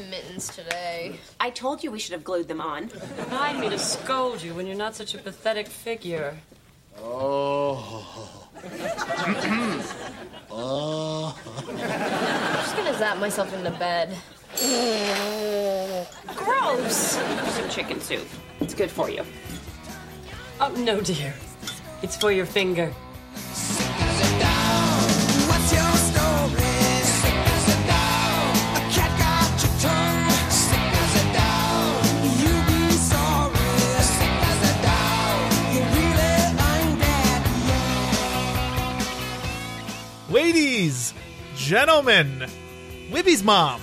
my mittens today. I told you we should have glued them on. Remind me to scold you when you're not such a pathetic figure. Oh. oh. I'm just gonna zap myself into bed. Gross! Some chicken soup. It's good for you. Oh, no, dear. It's for your finger. Gentlemen, Libby's mom,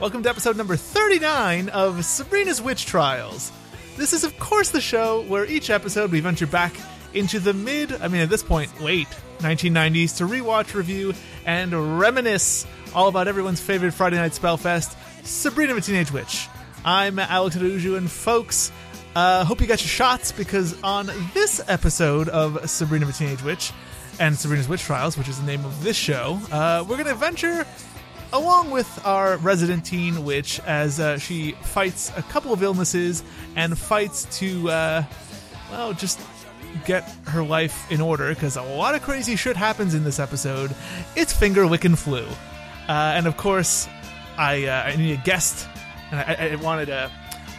welcome to episode number 39 of Sabrina's Witch Trials. This is, of course, the show where each episode we venture back into the mid, I mean, at this point, late 1990s to rewatch, review, and reminisce all about everyone's favorite Friday Night Spellfest, Sabrina the Teenage Witch. I'm Alex Aruju, and folks, uh, hope you got your shots because on this episode of Sabrina the Teenage Witch and Sabrina's Witch Trials, which is the name of this show, uh, we're going to venture along with our resident teen witch as uh, she fights a couple of illnesses and fights to, uh, well, just get her life in order because a lot of crazy shit happens in this episode. It's Finger Wiccan Flu. Uh, and of course, I, uh, I need a guest, and I, I wanted a.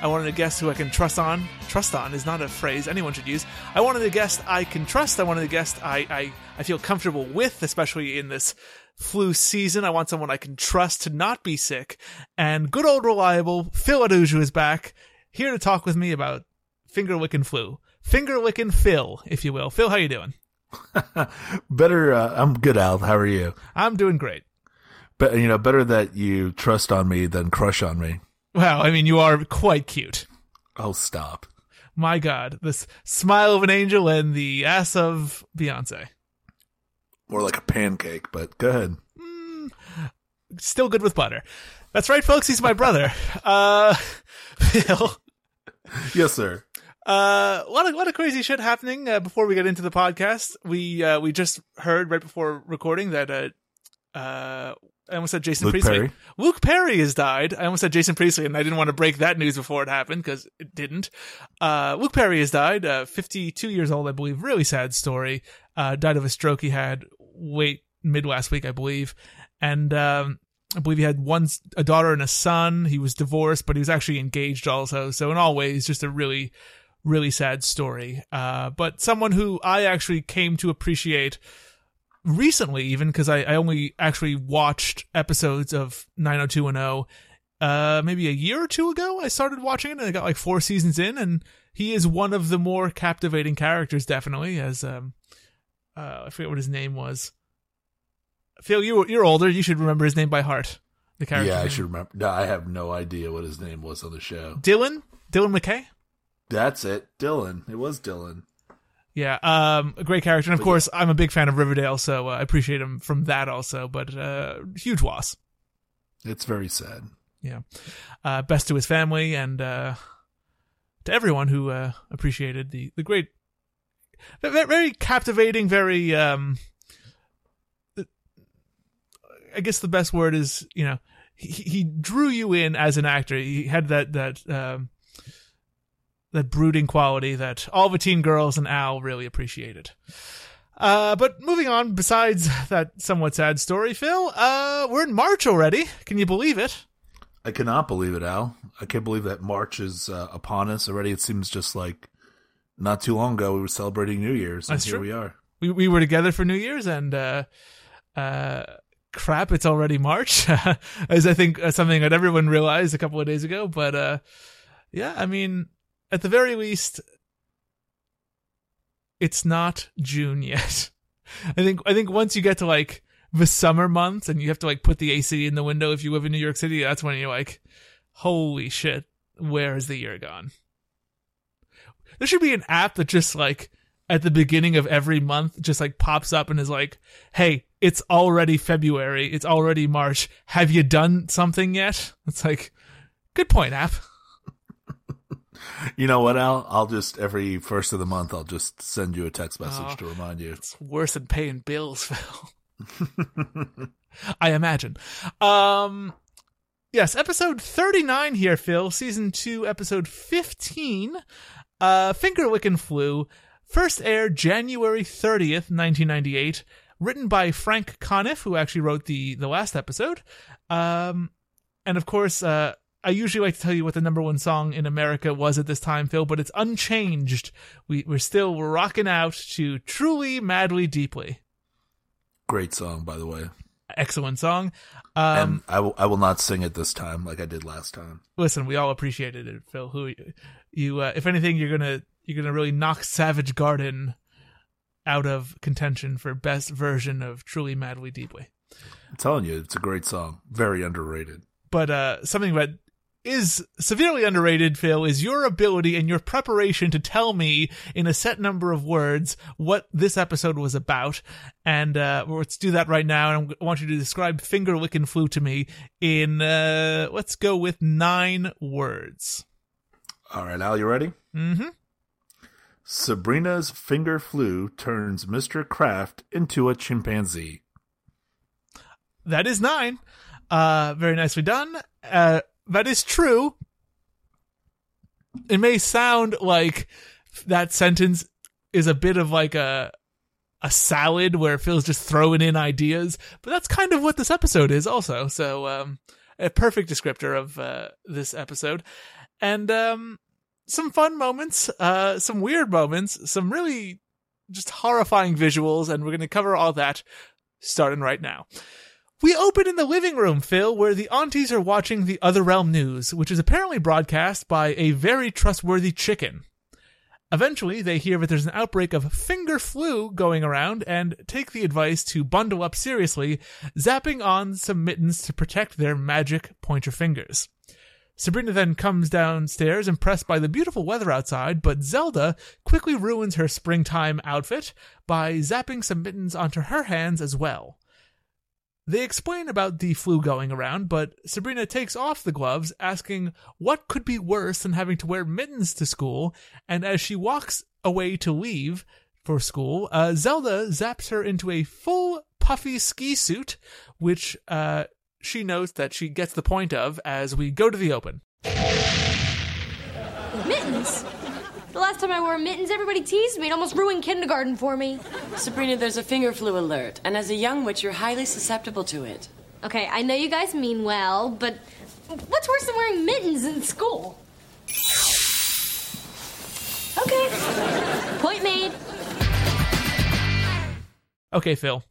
I wanted a guest who I can trust on. Trust on is not a phrase anyone should use. I wanted a guest I can trust. I wanted a guest I, I, I feel comfortable with, especially in this flu season. I want someone I can trust to not be sick. And good old reliable Phil Aduju is back, here to talk with me about finger licking flu. Finger licking Phil, if you will. Phil, how you doing? Better. Uh, I'm good, Al. How are you? I'm doing great. But you know, better that you trust on me than crush on me. Wow, I mean, you are quite cute. Oh, stop. My God, this smile of an angel and the ass of Beyonce. More like a pancake, but go ahead. Still good with butter. That's right, folks. He's my brother. uh, Phil. Yes, sir. Uh, a lot of, lot of crazy shit happening, uh, before we get into the podcast. We, uh, we just heard right before recording that, uh, uh, I almost said Jason Luke Priestley. Perry? Luke Perry has died. I almost said Jason Priestley, and I didn't want to break that news before it happened because it didn't. Uh, Luke Perry has died, uh, 52 years old, I believe. Really sad story. Uh, died of a stroke he had late mid last week, I believe. And, um, I believe he had one, a daughter and a son. He was divorced, but he was actually engaged also. So in all ways, just a really, really sad story. Uh, but someone who I actually came to appreciate recently, even because I, I only actually watched episodes of 90210, uh, maybe a year or two ago. I started watching it and I got like four seasons in and he is one of the more captivating characters, definitely, as, um, uh, I forget what his name was. Phil, you, you're older. You should remember his name by heart. The character. Yeah, I should remember. No, I have no idea what his name was on the show. Dylan? Dylan McKay? That's it, Dylan. It was Dylan. Yeah, um, a great character. And of course, I'm a big fan of Riverdale, so uh, I appreciate him from that also, but, uh, huge loss. It's very sad. Yeah. Uh, best to his family and, uh, to everyone who, uh, appreciated the, the great, ve- ve- very captivating, very, um, I guess the best word is, you know, he, he drew you in as an actor. He had that, that, um, that brooding quality that all the teen girls and Al really appreciated. Uh, but moving on, besides that somewhat sad story, Phil, uh, we're in March already. Can you believe it? I cannot believe it, Al. I can't believe that March is uh, upon us already. It seems just like not too long ago we were celebrating New Year's, and That's here true. we are. we we were together for New Year's and uh uh crap it's already March as I think uh, something that everyone realized a couple of days ago but uh yeah I mean at the very least it's not June yet I think I think once you get to like the summer months and you have to like put the AC in the window if you live in New York City that's when you're like holy shit where has the year gone there should be an app that just like at the beginning of every month just like pops up and is like, "Hey, it's already February. It's already March. Have you done something yet?" It's like, good point, app. You know what, Al? I'll just every first of the month I'll just send you a text message Oh. to remind you. It's worse than paying bills, Phil. I imagine. Um, yes, episode 39 here, Phil. Season 2, episode 15. Uh, Fingerlickin' Flu. First aired January 30th, 1998. Written by Frank Conniff, who actually wrote the, the last episode. Um, and of course, uh, I usually like to tell you what the number one song in America was at this time, Phil, but it's unchanged. We, we're still rocking out to Truly, Madly, Deeply. Great song, by the way. Excellent song. Um, and I will I will not sing it this time like I did last time. listen, we all appreciated it, Phil. Who you? Uh, if anything, you're gonna you're gonna really knock Savage Garden out of contention for best version of Truly Madly Deeply. I'm telling you, it's a great song. Very underrated. But uh, something that is severely underrated, Phil, is your ability and your preparation to tell me in a set number of words what this episode was about. And uh, let's do that right now. And I want you to describe Finger Lickin' Flu to me in, uh, let's go with nine words. All right, Al, you ready? Mm-hmm. Sabrina's finger flu turns Mr. Kraft into a chimpanzee. That is nine. Uh, very nicely done. Uh, that is true. It may sound like that sentence is a bit of like a a salad where Phil's just throwing in ideas, but that's kind of what this episode is also. So, um, a perfect descriptor of uh, this episode, and um, some fun moments, uh, some weird moments, some really just horrifying visuals, and we're going to cover all that starting right now. We open in the living room, Phil, where the aunties are watching the Other Realm news, which is apparently broadcast by a very trustworthy chicken. Eventually, they hear that there's an outbreak of finger flu going around and take the advice to bundle up seriously, zapping on some mittens to protect their magic pointer fingers. Sabrina then comes downstairs impressed by the beautiful weather outside, but Zelda quickly ruins her springtime outfit by zapping some mittens onto her hands as well. They explain about the flu going around, but Sabrina takes off the gloves, asking what could be worse than having to wear mittens to school, and as she walks away to leave for school, uh, Zelda zaps her into a full puffy ski suit, which uh, she notes that she gets the point of as we go to the open. Mittens? The last time I wore mittens, everybody teased me. It almost ruined kindergarten for me. Sabrina, there's a finger flu alert, and as a young witch, you're highly susceptible to it. Okay, I know you guys mean well, but what's worse than wearing mittens in school? Okay. Point made. Okay, Phil.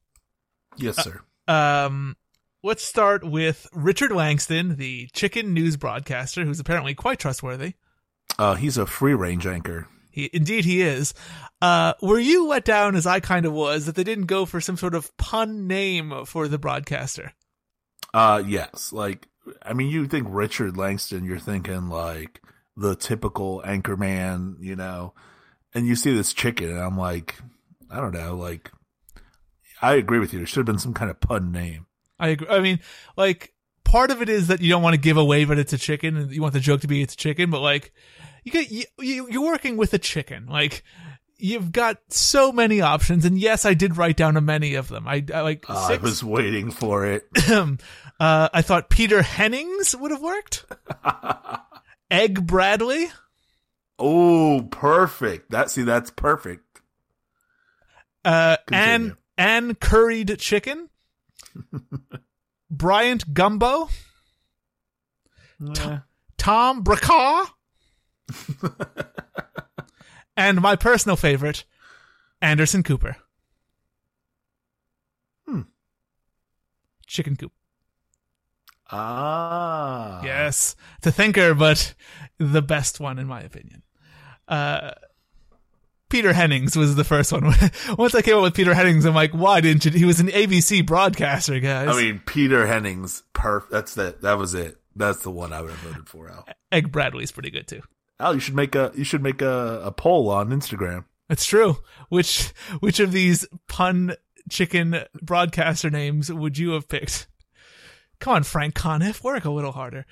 Yes, sir. Um, let's start with Richard Langston, the chicken news broadcaster, who's apparently quite trustworthy. Uh, he's a free range anchor. He, indeed, he is. Uh, were you let down as I kind of was that they didn't go for some sort of pun name for the broadcaster? Uh, yes. Like, I mean, you think Richard Langston, you're thinking like the typical anchor man, you know, and you see this chicken, and I'm like, I don't know, like, I agree with you. There should have been some kind of pun name. I agree. I mean, like, part of it is that you don't want to give away that it's a chicken, and you want the joke to be it's a chicken, but like, you get you, you you're working with a chicken, like. You've got so many options, and yes, I did write down a many of them. I, I like Uh, I was waiting for it. uh, I thought Peter Hennings would have worked. Egg Bradley. oh, perfect. That see, that's perfect. Uh, Continue. Ann Ann curried chicken. Bryant Gumbo. Eh. Tom Bracaw. and my personal favorite, Anderson Cooper. Hmm. Chicken coop. Ah, Yes. A thinker, but the best one in my opinion. Uh, Peter Hennings was the first one. Once I came up with Peter Hennings, I'm like, why didn't you? He was an ABC broadcaster, guys. I mean, Peter Hennings, perf. That's that. That was it. That's the one I would have voted for. Al. Egg Bradley's pretty good too. Al, you should make a you should make a, a poll on Instagram. That's true. Which which of these pun chicken broadcaster names would you have picked? Come on, Frank Conniff, work a little harder.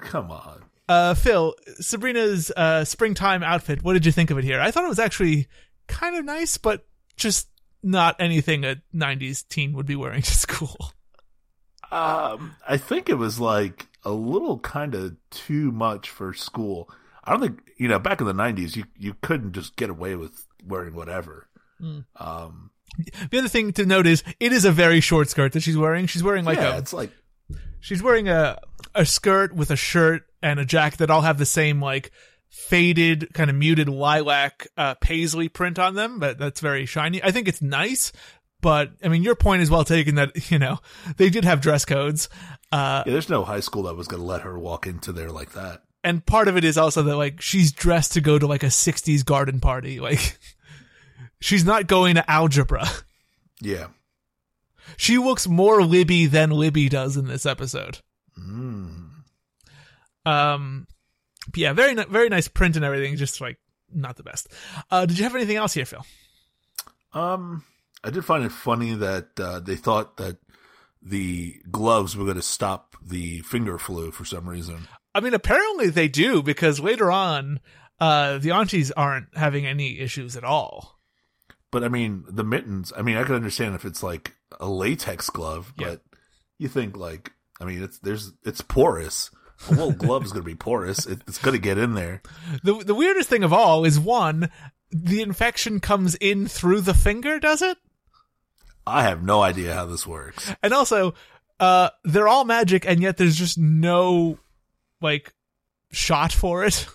Come on. Uh, Phil, Sabrina's uh, springtime outfit. What did you think of it here? I thought it was actually kind of nice, but just not anything a 90s teen would be wearing to school. Um, I think it was like a little kind of too much for school. I don't think you know back in the '90s you you couldn't just get away with wearing whatever. Um, The other thing to note is it is a very short skirt that she's wearing. She's wearing like yeah, a it's like she's wearing a a skirt with a shirt and a jacket that all have the same like faded kind of muted lilac uh, paisley print on them, but that's very shiny. I think it's nice, but I mean your point is well taken that you know they did have dress codes. Uh, yeah, there's no high school that was going to let her walk into there like that. And part of it is also that like she's dressed to go to like a 60s garden party. Like she's not going to algebra. Yeah, she looks more libby than libby does in this episode. Mm. um but yeah very very nice print and everything just like not the best. Uh did you have anything else here phil? Um, I did find it funny that uh, they thought that the gloves were going to stop the finger flu for some reason. I mean apparently they do because later on uh the aunties aren't having any issues at all But I mean, the mittens. I mean, I can understand if it's like a latex glove, Yeah. but you think like, I mean, it's there's it's porous. A wool glove is going to be porous. It, it's going to get in there. the the weirdest thing of all is one the infection comes in through the finger does it I have no idea how this works. And also, uh, they're all magic, and yet there's just no like shot for it.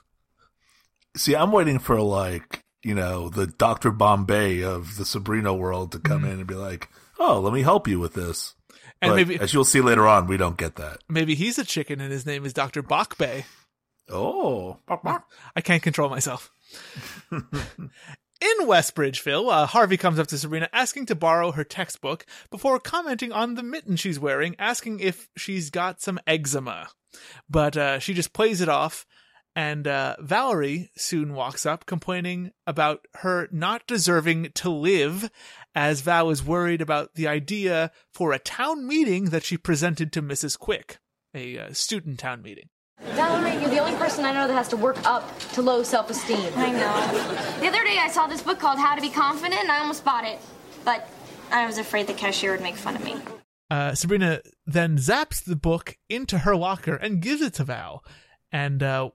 See, I'm waiting for like you know the Doctor Bombay of the Sabrina world to come in and be like, "Oh, let me help you with this." Mm-hmm. And but maybe as you'll see later on, we don't get that. maybe he's a chicken, and his name is Doctor Bakbay. Oh, I can't control myself. In Westbridge, Phil, uh, Harvey comes up to Sabrina asking to borrow her textbook before commenting on the mitten she's wearing, asking if she's got some eczema. But uh, she just plays it off, and uh, Valerie soon walks up complaining about her not deserving to live, as Val is worried about the idea for a town meeting that she presented to Mrs. Quick, a uh, student town meeting. Valerie, you're the only person I know that has to work up to low self esteem. I know. The other day I saw this book called How to Be Confident and I almost bought it. But I was afraid the cashier would make fun of me. Uh, Sabrina then zaps the book into her locker and gives it to Val. And uh,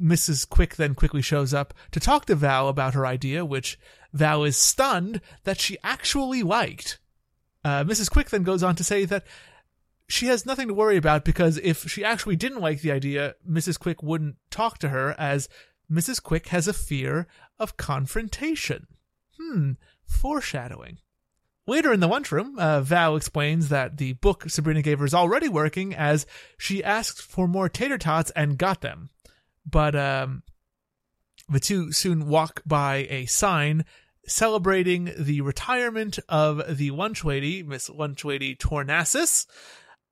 Mrs. Quick then quickly shows up to talk to Val about her idea, which Val is stunned that she actually liked. Uh, Mrs. Quick then goes on to say that she has nothing to worry about because if she actually didn't like the idea, Mrs. Quick wouldn't talk to her, as Mrs. Quick has a fear of confrontation. Hmm, foreshadowing. Later in the lunchroom, uh, Val explains that the book Sabrina gave her is already working as she asked for more tater tots and got them. But um, the two soon walk by a sign celebrating the retirement of the lunch lady, Miss Lunch Lady Tornassus.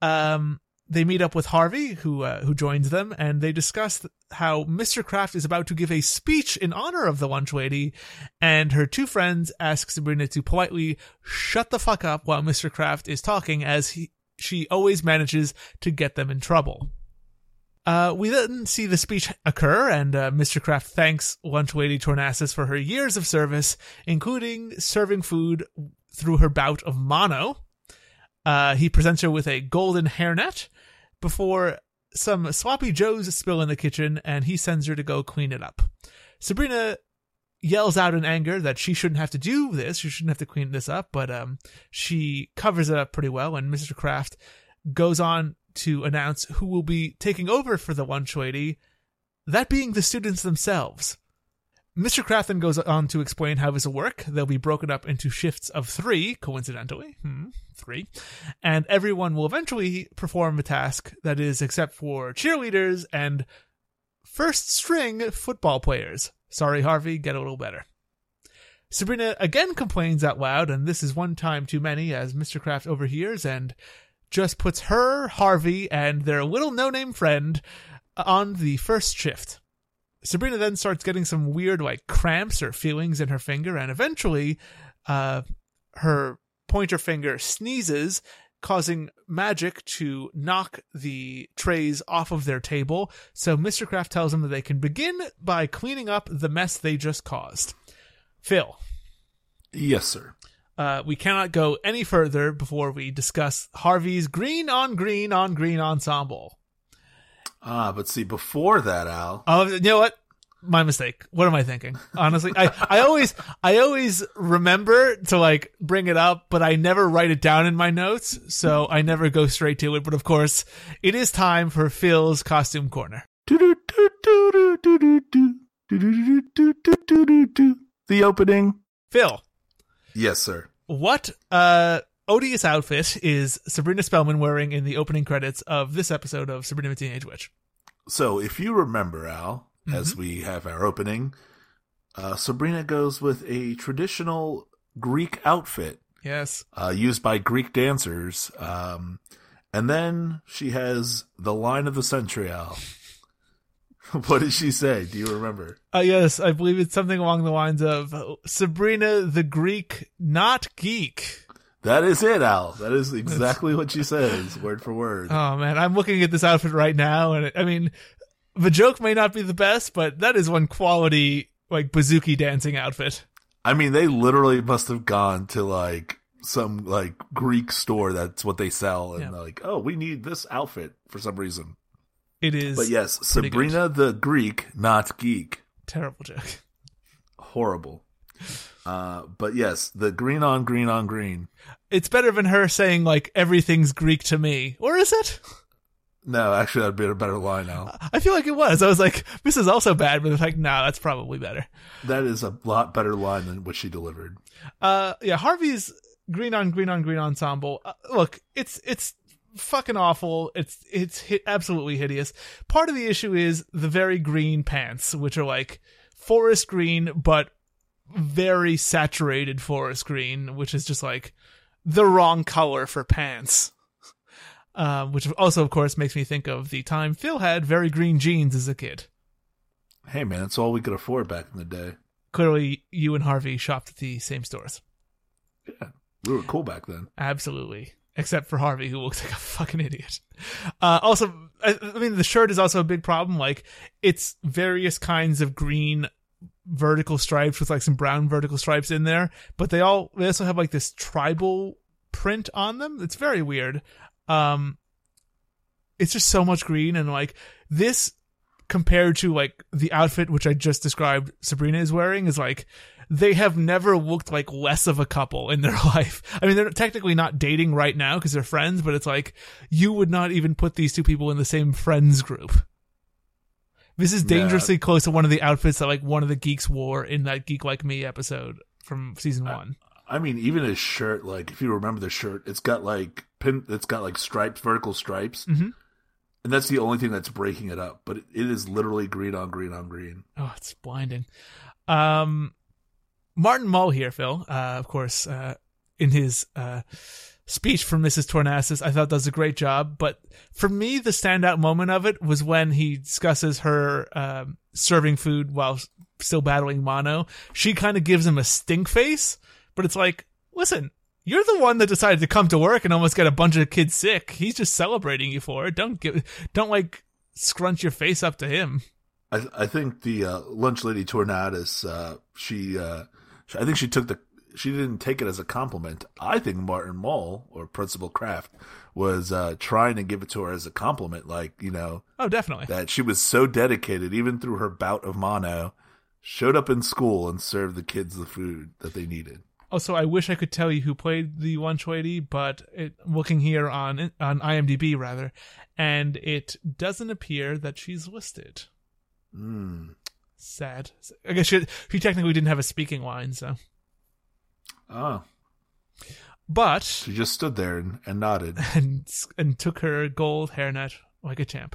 Um, they meet up with Harvey, who uh, who joins them, and they discuss how Mr. Kraft is about to give a speech in honor of the lunch lady, and her two friends ask Sabrina to politely shut the fuck up while Mr. Kraft is talking, as he she always manages to get them in trouble. Uh, we then see the speech occur, and uh, Mr. Kraft thanks Lunch Lady Tornassus for her years of service, including serving food through her bout of mono. Uh, he presents her with a golden hairnet before some sloppy joes spill in the kitchen, and he sends her to go clean it up. Sabrina yells out in anger that she shouldn't have to do this, she shouldn't have to clean this up, but um, she covers it up pretty well, and Mr. Kraft goes on to announce who will be taking over for the lunch lady, that being the students themselves. Mr. Kraft then goes on to explain how this will work. They'll be broken up into shifts of three, coincidentally. Hmm, three. And everyone will eventually perform a task that is except for cheerleaders and first string football players. Sorry, Harvey, get a little better. Sabrina again complains out loud, and this is one time too many as Mr. Kraft overhears and just puts her, Harvey, and their little no name friend on the first shift. Sabrina then starts getting some weird, like, cramps or feelings in her finger, and eventually, uh, her pointer finger sneezes, causing magic to knock the trays off of their table. So Mr. Kraft tells them that they can begin by cleaning up the mess they just caused. Phil, yes, sir. uh, we cannot go any further before we discuss Harvey's green on green on green ensemble. Ah, but see, before that, Al, Oh, you know what? My mistake. What am I thinking? Honestly, I, I always, I always remember to like bring it up, but I never write it down in my notes, so I never go straight to it. But of course, it is time for Phil's costume corner. the opening. Phil, Yes, sir. what uh odious outfit is Sabrina Spellman wearing in the opening credits of this episode of Sabrina the Teenage Witch? So, if you remember, Al, as Mm-hmm. we have our opening, uh, Sabrina goes with a traditional Greek outfit Yes. uh, used by Greek dancers. Um, and then she has the line of the century, Al. what did she say? Do you remember? Uh, yes, I believe it's something along the lines of Sabrina the Greek, not geek. That is it, Al. That is exactly what she says, word for word. Oh man, I'm looking at this outfit right now, and it, I mean, the joke may not be the best, but that is one quality like bazooki dancing outfit. I mean, they literally must have gone to like some like Greek store. That's what they sell, and Yeah. like, oh, we need this outfit for some reason. It is, But yes, pretty good. Sabrina the Greek, not geek. terrible joke. Horrible. Uh, but yes, the green on green on green. It's better than her saying like everything's Greek to me, or is it? No, actually, that'd be a better line now. I feel like it was. I was like, this is also bad, but it's like, no, that's probably better. That is a lot better line than what she delivered. Uh, yeah, Harvey's green on green on green ensemble. Uh, look, it's it's fucking awful. It's it's hi- absolutely hideous. Part of the issue is the very green pants, which are like forest green, but very saturated forest green, which is just like the wrong color for pants. Uh, which also, of course, makes me think of the time Phil had very green jeans as a kid. Hey, man, that's all we could afford back in the day. Clearly, you and Harvey shopped at the same stores. Yeah, we were cool back then. Absolutely. Except for Harvey, who looks like a fucking idiot. Uh, also, I, I mean, the shirt is also a big problem. Like, it's various kinds of green vertical stripes with like some brown vertical stripes in there, but they all, they also have like this tribal print on them. It's very weird. Um, it's just so much green and like this compared to like the outfit which I just described Sabrina is wearing is like they have never looked like less of a couple in their life. I mean, they're technically not dating right now because they're friends, but it's like you would not even put these two people in the same friends group. This is Yeah. dangerously close to one of the outfits that like one of the geeks wore in that Geek Like Me episode from season one. I mean, even his shirt, like if you remember the shirt, it's got like pin, it's got like stripes, vertical stripes, Mhm. and that's the only thing that's breaking it up. But it, it is literally green on green on green. Oh, it's blinding. Um, Martin Mull here, Phil. Uh, of course, uh, in his uh, speech from Mrs. Tornassus, I thought does a great job. But for me, the standout moment of it was when he discusses her um, serving food while still battling mono. She kind of gives him a stink face, but it's like, listen. You're the one that decided to come to work and almost get a bunch of kids sick. He's just celebrating you for it. Don't give, don't like scrunch your face up to him. I I think the uh, lunch lady Tornadus, uh, she, uh, I think she took the she didn't take it as a compliment. I think Martin Mull or Principal Kraft was uh, trying to give it to her as a compliment, like you know Oh, definitely. that she was so dedicated, even through her bout of mono, showed up in school and served the kids the food that they needed. Also, I wish I could tell you who played the lunch lady, but it, looking here on on IMDb rather, and it doesn't appear that she's listed. Mm. Sad. I guess she, she technically didn't have a speaking line, so. Oh, But she just stood there and, and nodded. and and took her gold hairnet like a champ.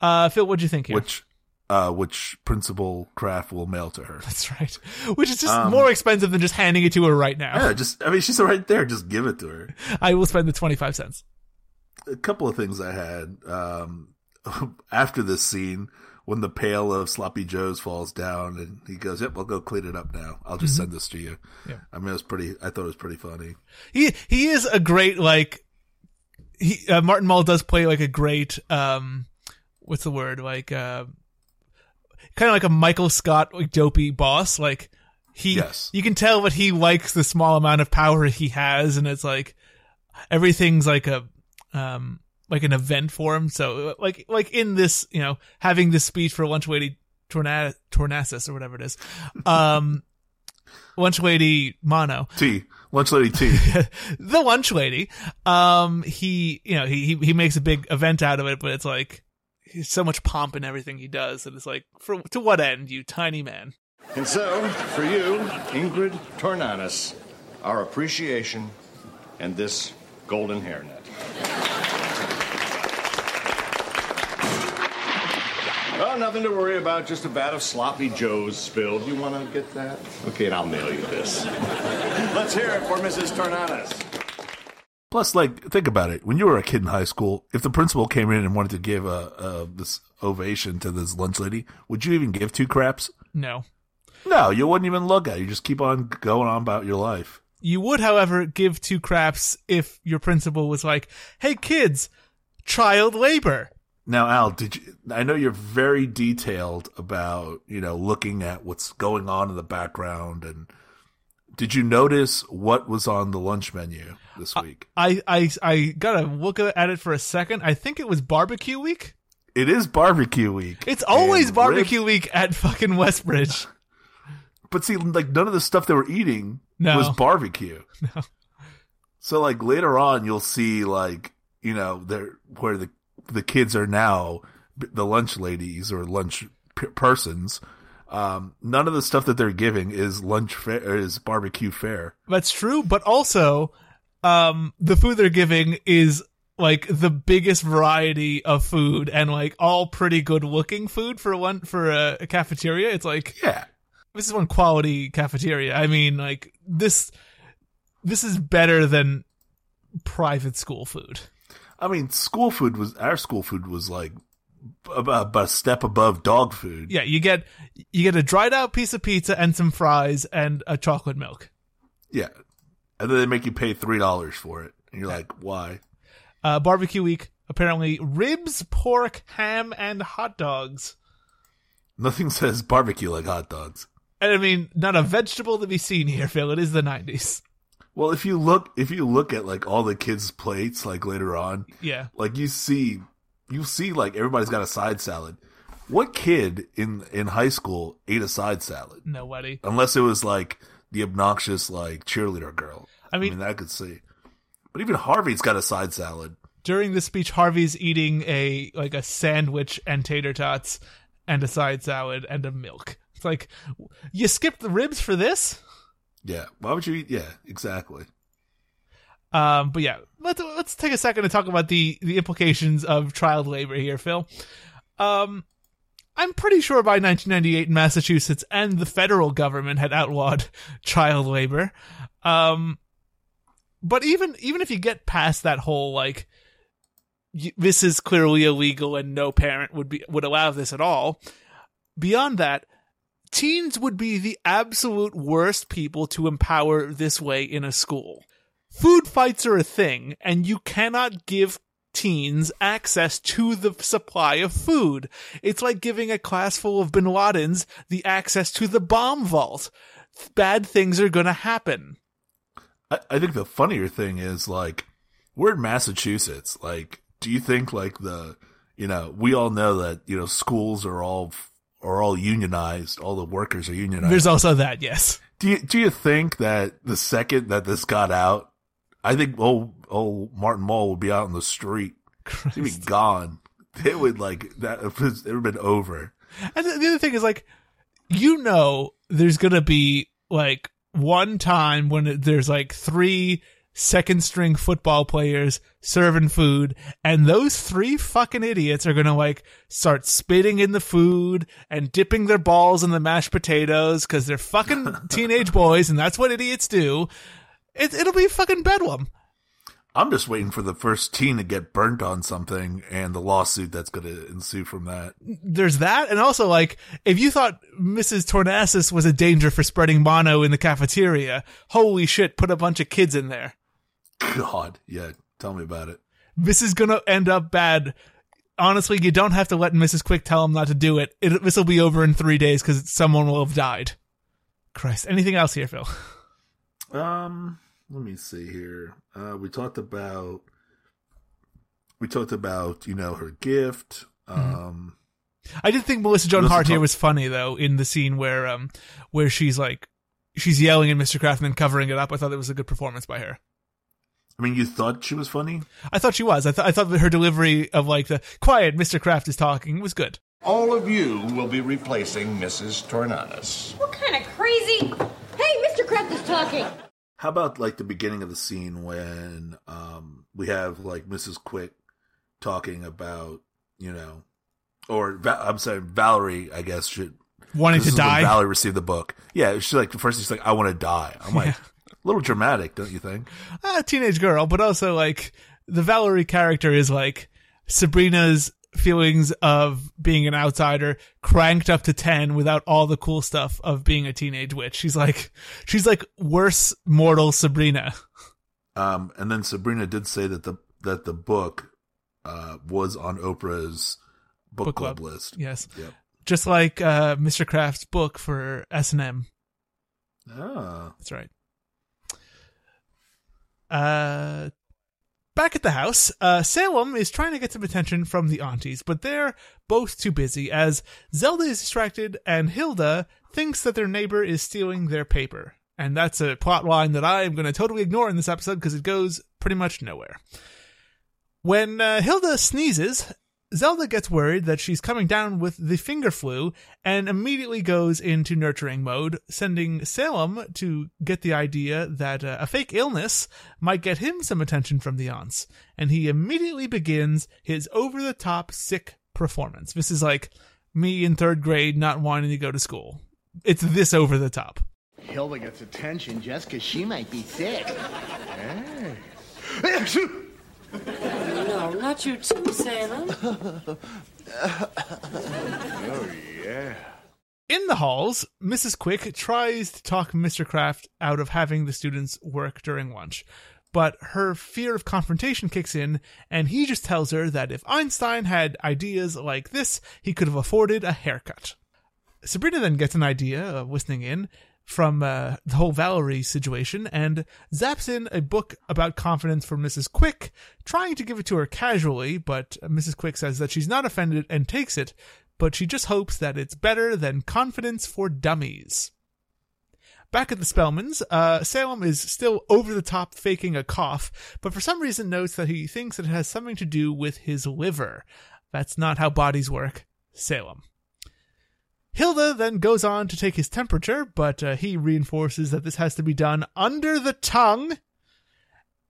Uh, Phil, what'd you think here? which uh which principal Kraft will mail to her That's right. Which is just Um, more expensive than just handing it to her right now. yeah just i mean she's right there just give it to her I will spend the twenty five cents. a couple of things i had um after this scene when the pail of sloppy joes falls down and he goes yep i'll go clean it up now. I'll just send this to you. Yeah. i mean it was pretty i thought it was pretty funny. He he is a great like he uh, Martin Mull does play like a great um what's the word? Like uh kind of like a Michael Scott like dopey boss. Like he Yes. you can tell what he likes the small amount of power he has and it's like everything's like a um like an event for him so like like in this you know having this speech for lunch lady Torna- tornasis or whatever it is um lunch lady mono T. Lunch lady T. the lunch lady um he you know he he, he makes a big event out of it but it's like he's so much pomp in everything he does and it's like for to what end you tiny man And so, for you, Ingrid Tornanis, our appreciation and this golden hairnet. Oh, nothing to worry about. Just a vat of sloppy joes spilled. You want to get that? Okay, and I'll mail you this. Let's hear it for Mrs. Tornanis. Plus, like, think about it. When you were a kid in high school, if the principal came in and wanted to give a, a this ovation to this lunch lady, would you even give two craps? no No, you wouldn't even look at it. You just keep on going on about your life. You would, however, give two craps if your principal was like, "Hey, kids, child labor." Now, Al, did you? I know you're very detailed about you know looking at what's going on in the background, and did you notice what was on the lunch menu this week? I, I, I gotta look at it for a second. I think it was barbecue week. It is barbecue week. It's always And barbecue ribs- week at fucking Westbridge. But see, like none of the stuff they were eating No. was barbecue. So like later on, you'll see like you know there where the the kids are now the lunch ladies or lunch p- persons. Um, none of the stuff that they're giving is lunch fare is barbecue fare. That's true, but also, um, the food they're giving is like the biggest variety of food and like all pretty good looking food for one for a, a cafeteria. It's like Yeah, this is one quality cafeteria. I mean, like this, this is better than private school food. I mean school food was our school food was like about, a step above dog food. Yeah, you get you get a dried out piece of pizza and some fries and a chocolate milk. Yeah, and then they make you pay three dollars for it, and you're like, why? Uh, barbecue week apparently ribs, pork, ham, and hot dogs. Nothing says barbecue like hot dogs. And I mean, not a vegetable to be seen here, Phil. It is the '90s. Well, if you look, if you look at like all the kids' plates, like later on, Yeah, like you see, you see like everybody's got a side salad. What kid in in high school ate a side salad? nobody. Unless it was like the obnoxious like cheerleader girl. I mean- I could see. But even Harvey's got a side salad. During the speech, Harvey's eating a like a sandwich and tater tots and a side salad and a milk. It's like you skipped the ribs for this. Yeah. Why would you eat? Yeah, exactly. Um, but yeah, let's let's take a second to talk about the the implications of child labor here, Phil. Um, I'm pretty sure by 1998, Massachusetts and the federal government had outlawed child labor. Um, but even even if you get past that whole like this is clearly illegal and no parent would be would allow this at all. Beyond that, teens would be the absolute worst people to empower this way in a school. Food fights are a thing, and you cannot give teens access to the supply of food. It's like giving a class full of bin Ladens the access to the bomb vault. Bad things are gonna happen. I, I think the funnier thing is like we're in Massachusetts. Like, do you think like the you know we all know that you know schools are all are all unionized. All the workers are unionized. There's also that, yes. do you do you think that the second that this got out, I think old old Martin Mull would be out in the street. He'd be gone. It would like that. It would have been over. And the the other thing is like, you know, there's gonna be like one time when there's like three second string football players serving food, and those three fucking idiots are gonna like start spitting in the food and dipping their balls in the mashed potatoes because they're fucking teenage boys, and that's what idiots do. It, it'll be fucking bedlam. I'm just waiting for the first teen to get burnt on something and the lawsuit that's going to ensue from that. there's that, and also like if you thought Mrs. Tornasis was a danger for spreading mono in the cafeteria, holy shit, put a bunch of kids in there. God, yeah, tell me about it. This is gonna end up bad. Honestly, you don't have to let Mrs. Quick tell him not to do it. it this will be over in three days because someone will have died. Christ. Anything else here, Phil? Um, let me see here. Uh, we talked about we talked about you know her gift. Um, I did think Melissa Joan Melissa Hart here was funny though in the scene where um where she's like she's yelling at Mr. Then covering it up. I thought it was a good performance by her. I mean, you thought she was funny. I thought she was. I, th- I thought that her delivery of like the quiet Mr. Kraft is talking was good. All of you will be replacing Mrs. Tornados. What kind of crazy? Hey, Mr. Kraft is talking. How about like the beginning of the scene when um we have like Mrs. Quick talking about you know, or Va- I'm sorry, Valerie, I guess should Wanting to die? Valerie received the book. Yeah, she's like first she's like, I want to die. I'm like, a little dramatic, don't you think? a teenage girl, but also like the Valerie character is like Sabrina's feelings of being an outsider cranked up to 10 without all the cool stuff of being a teenage witch. She's like, she's like worse mortal Sabrina. Um, and then Sabrina did say that the that the book uh was on Oprah's book, Book club, club. list. Yes. Yep. Just like, uh, Mr. Kraft's book for S&M. Ah. That's right. Uh, back at the house, uh, Salem is trying to get some attention from the aunties, but they're both too busy as Zelda is distracted and Hilda thinks that their neighbor is stealing their paper. And that's a plot line that I am going to totally ignore in this episode because it goes pretty much nowhere. When uh, Hilda sneezes, Zelda gets worried that she's coming down with the finger flu and immediately goes into nurturing mode, sending Salem to get the idea that uh, a fake illness might get him some attention from the aunts. And he immediately begins his over the top sick performance. This is like me in third grade not wanting to go to school. It's this over the top. Hilda gets attention just because she might be sick. Hey. No, not you too, Salem. oh, yeah. In the halls, Mrs. Quick tries to talk Mr. Kraft out of having the students work during lunch, but her fear of confrontation kicks in, and he just tells her that if Einstein had ideas like this, he could have afforded a haircut. Sabrina then gets an idea of listening in from uh, the whole Valerie situation and zaps in a book about confidence for Mrs. Quick, trying to give it to her casually, but Mrs. Quick says that she's not offended and takes it, but she just hopes that it's better than Confidence for Dummies. Back at the Spellmans, uh, Salem is still over the top faking a cough, but for some reason notes that he thinks it has something to do with his liver. That's not how bodies work. Salem. Hilda then goes on to take his temperature, but uh, he reinforces that this has to be done under the tongue.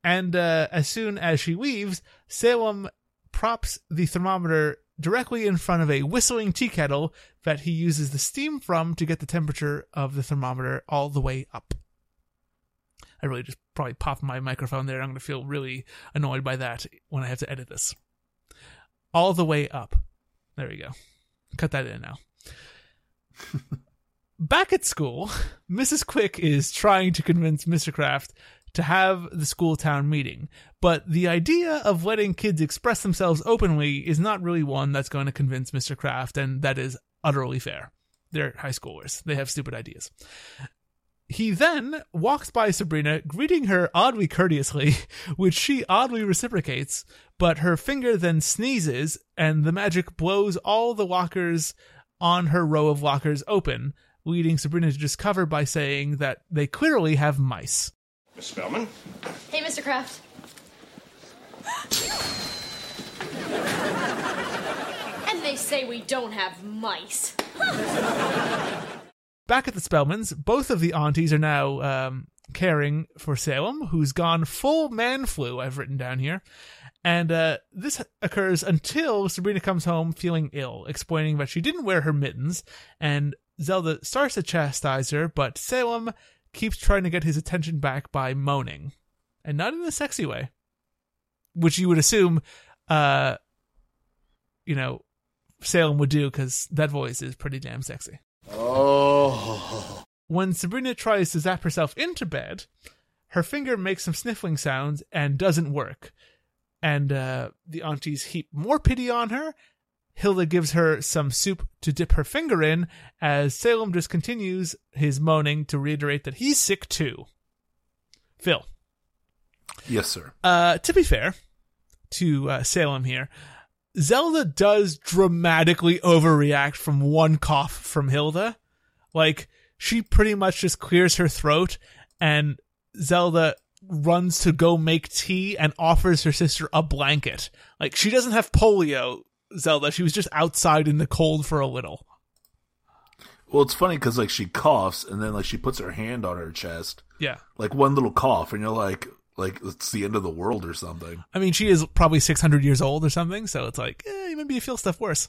And uh, as soon as she leaves, Salem props the thermometer directly in front of a whistling tea kettle that he uses the steam from to get the temperature of the thermometer all the way up. I really just probably popped my microphone there. I'm going to feel really annoyed by that when I have to edit this. All the way up. There we go. Cut that in now. Back at school, Mrs. Quick is trying to convince Mr. Kraft to have the school town meeting, but the idea of letting kids express themselves openly is not really one that's going to convince Mr. Kraft, and that is utterly fair. They're high schoolers. They have stupid ideas. He then walks by Sabrina, greeting her oddly courteously, which she oddly reciprocates, but her finger then sneezes, and the magic blows all the lockers on her row of lockers open, leading Sabrina to discover by saying that they clearly have mice. Miss Spellman? Hey, Mr. Kraft. And they say we don't have mice. Back at the Spellmans, both of the aunties are now um, caring for Salem, who's gone full man flu, I've written down here. And uh, this occurs until Sabrina comes home feeling ill, explaining that she didn't wear her mittens, and Zelda starts to chastise her, but Salem keeps trying to get his attention back by moaning. And not in a sexy way. Which you would assume, uh, you know, Salem would do, because that voice is pretty damn sexy. Oh. When Sabrina tries to zap herself into bed, her finger makes some sniffling sounds and doesn't work. And uh, the aunties heap more pity on her Hilda gives her some soup to dip her finger in as Salem just continues his moaning to reiterate that he's sick too. Phil, Yes, sir. uh, to be fair to uh, Salem here, Zelda does dramatically overreact from one cough from Hilda. Like, she pretty much just clears her throat, and Zelda runs to go make tea and offers her sister a blanket. Like, she doesn't have polio, Zelda. She was just outside in the cold for a little. Well, it's funny because like she coughs and then like she puts her hand on her chest, Yeah. like one little cough, and you're like, like it's the end of the world or something. I mean, she is probably 600 years old or something, so it's like, eh, maybe you feel stuff worse.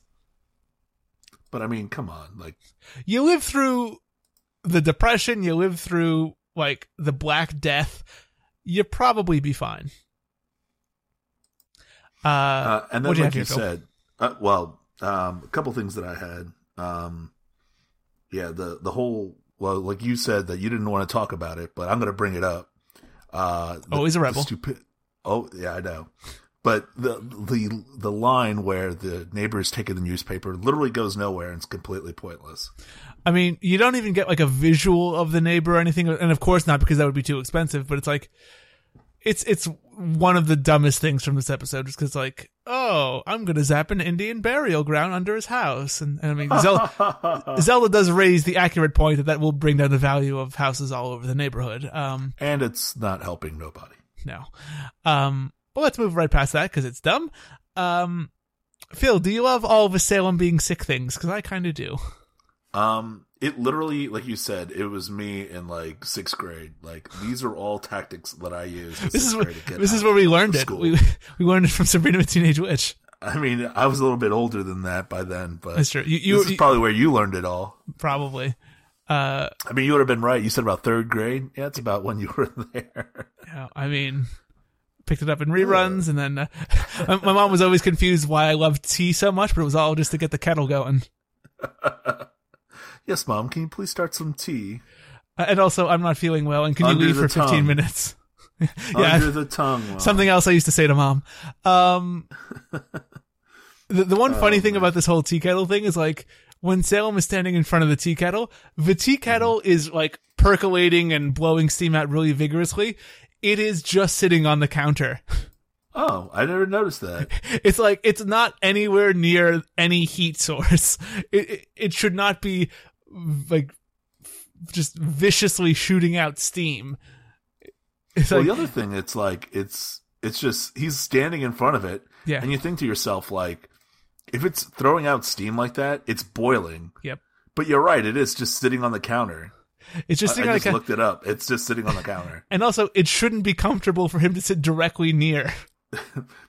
But I mean, come on, like you live through the depression, you live through like the black death, you probably be fine. Uh, Uh, and then, you like you said, uh, well, um, a couple things that I had. Um, yeah, the the whole well, like you said that you didn't want to talk about it, but I'm going to bring it up. Uh, the- Always a rebel. stupid. Oh yeah, I know. But the the the line where the neighbor is taking the newspaper literally goes nowhere and it's completely pointless. I mean, you don't even get like a visual of the neighbor or anything, and of course not because that would be too expensive. But it's like, it's it's one of the dumbest things from this episode, just because like, oh, I'm gonna zap an Indian burial ground under his house, and, and I mean, Zelda, Zelda does raise the accurate point that that will bring down the value of houses all over the neighborhood. Um, and it's not helping nobody. no, um, but let's move right past that because it's dumb. Um, Phil, do you love all the Salem being sick things? Because I kind of do. Um, it literally, like you said, it was me in like sixth grade. Like these are all tactics that I use. This is where this is where we learned it. school. We we learned it from Sabrina the Teenage Witch. I mean, I was a little bit older than that by then, but That's true. You- you- this is you- probably where you learned it all. Probably. Uh, I mean, you would have been right. You said about third grade. Yeah, it's about when you were there. yeah, I mean, picked it up in reruns, and then uh, my my mom was always confused why I loved tea so much, but it was all just to get the kettle going. Yes, mom. Can you please start some tea? Uh, and also, I'm not feeling well, and can Under you leave for 15 tongue. minutes? Under the tongue, Mom. Something else I used to say to mom. Um, the, the one Oh, funny thing about this whole tea kettle thing is like when Salem is standing in front of the tea kettle, the tea kettle Mm-hmm. is like percolating and blowing steam out really vigorously. It is just sitting on the counter. Oh, I never noticed that. It's like it's not anywhere near any heat source. It it, it should not be like just viciously shooting out steam. It's well, like the other thing, it's like it's it's just he's standing in front of it, Yeah. and you think to yourself like, if it's throwing out steam like that, it's boiling. Yep. But you're right; it is just sitting on the counter. It's just I, sitting I on the just cou- looked it up. It's just sitting on the counter. and also it shouldn't be comfortable for him to sit directly near.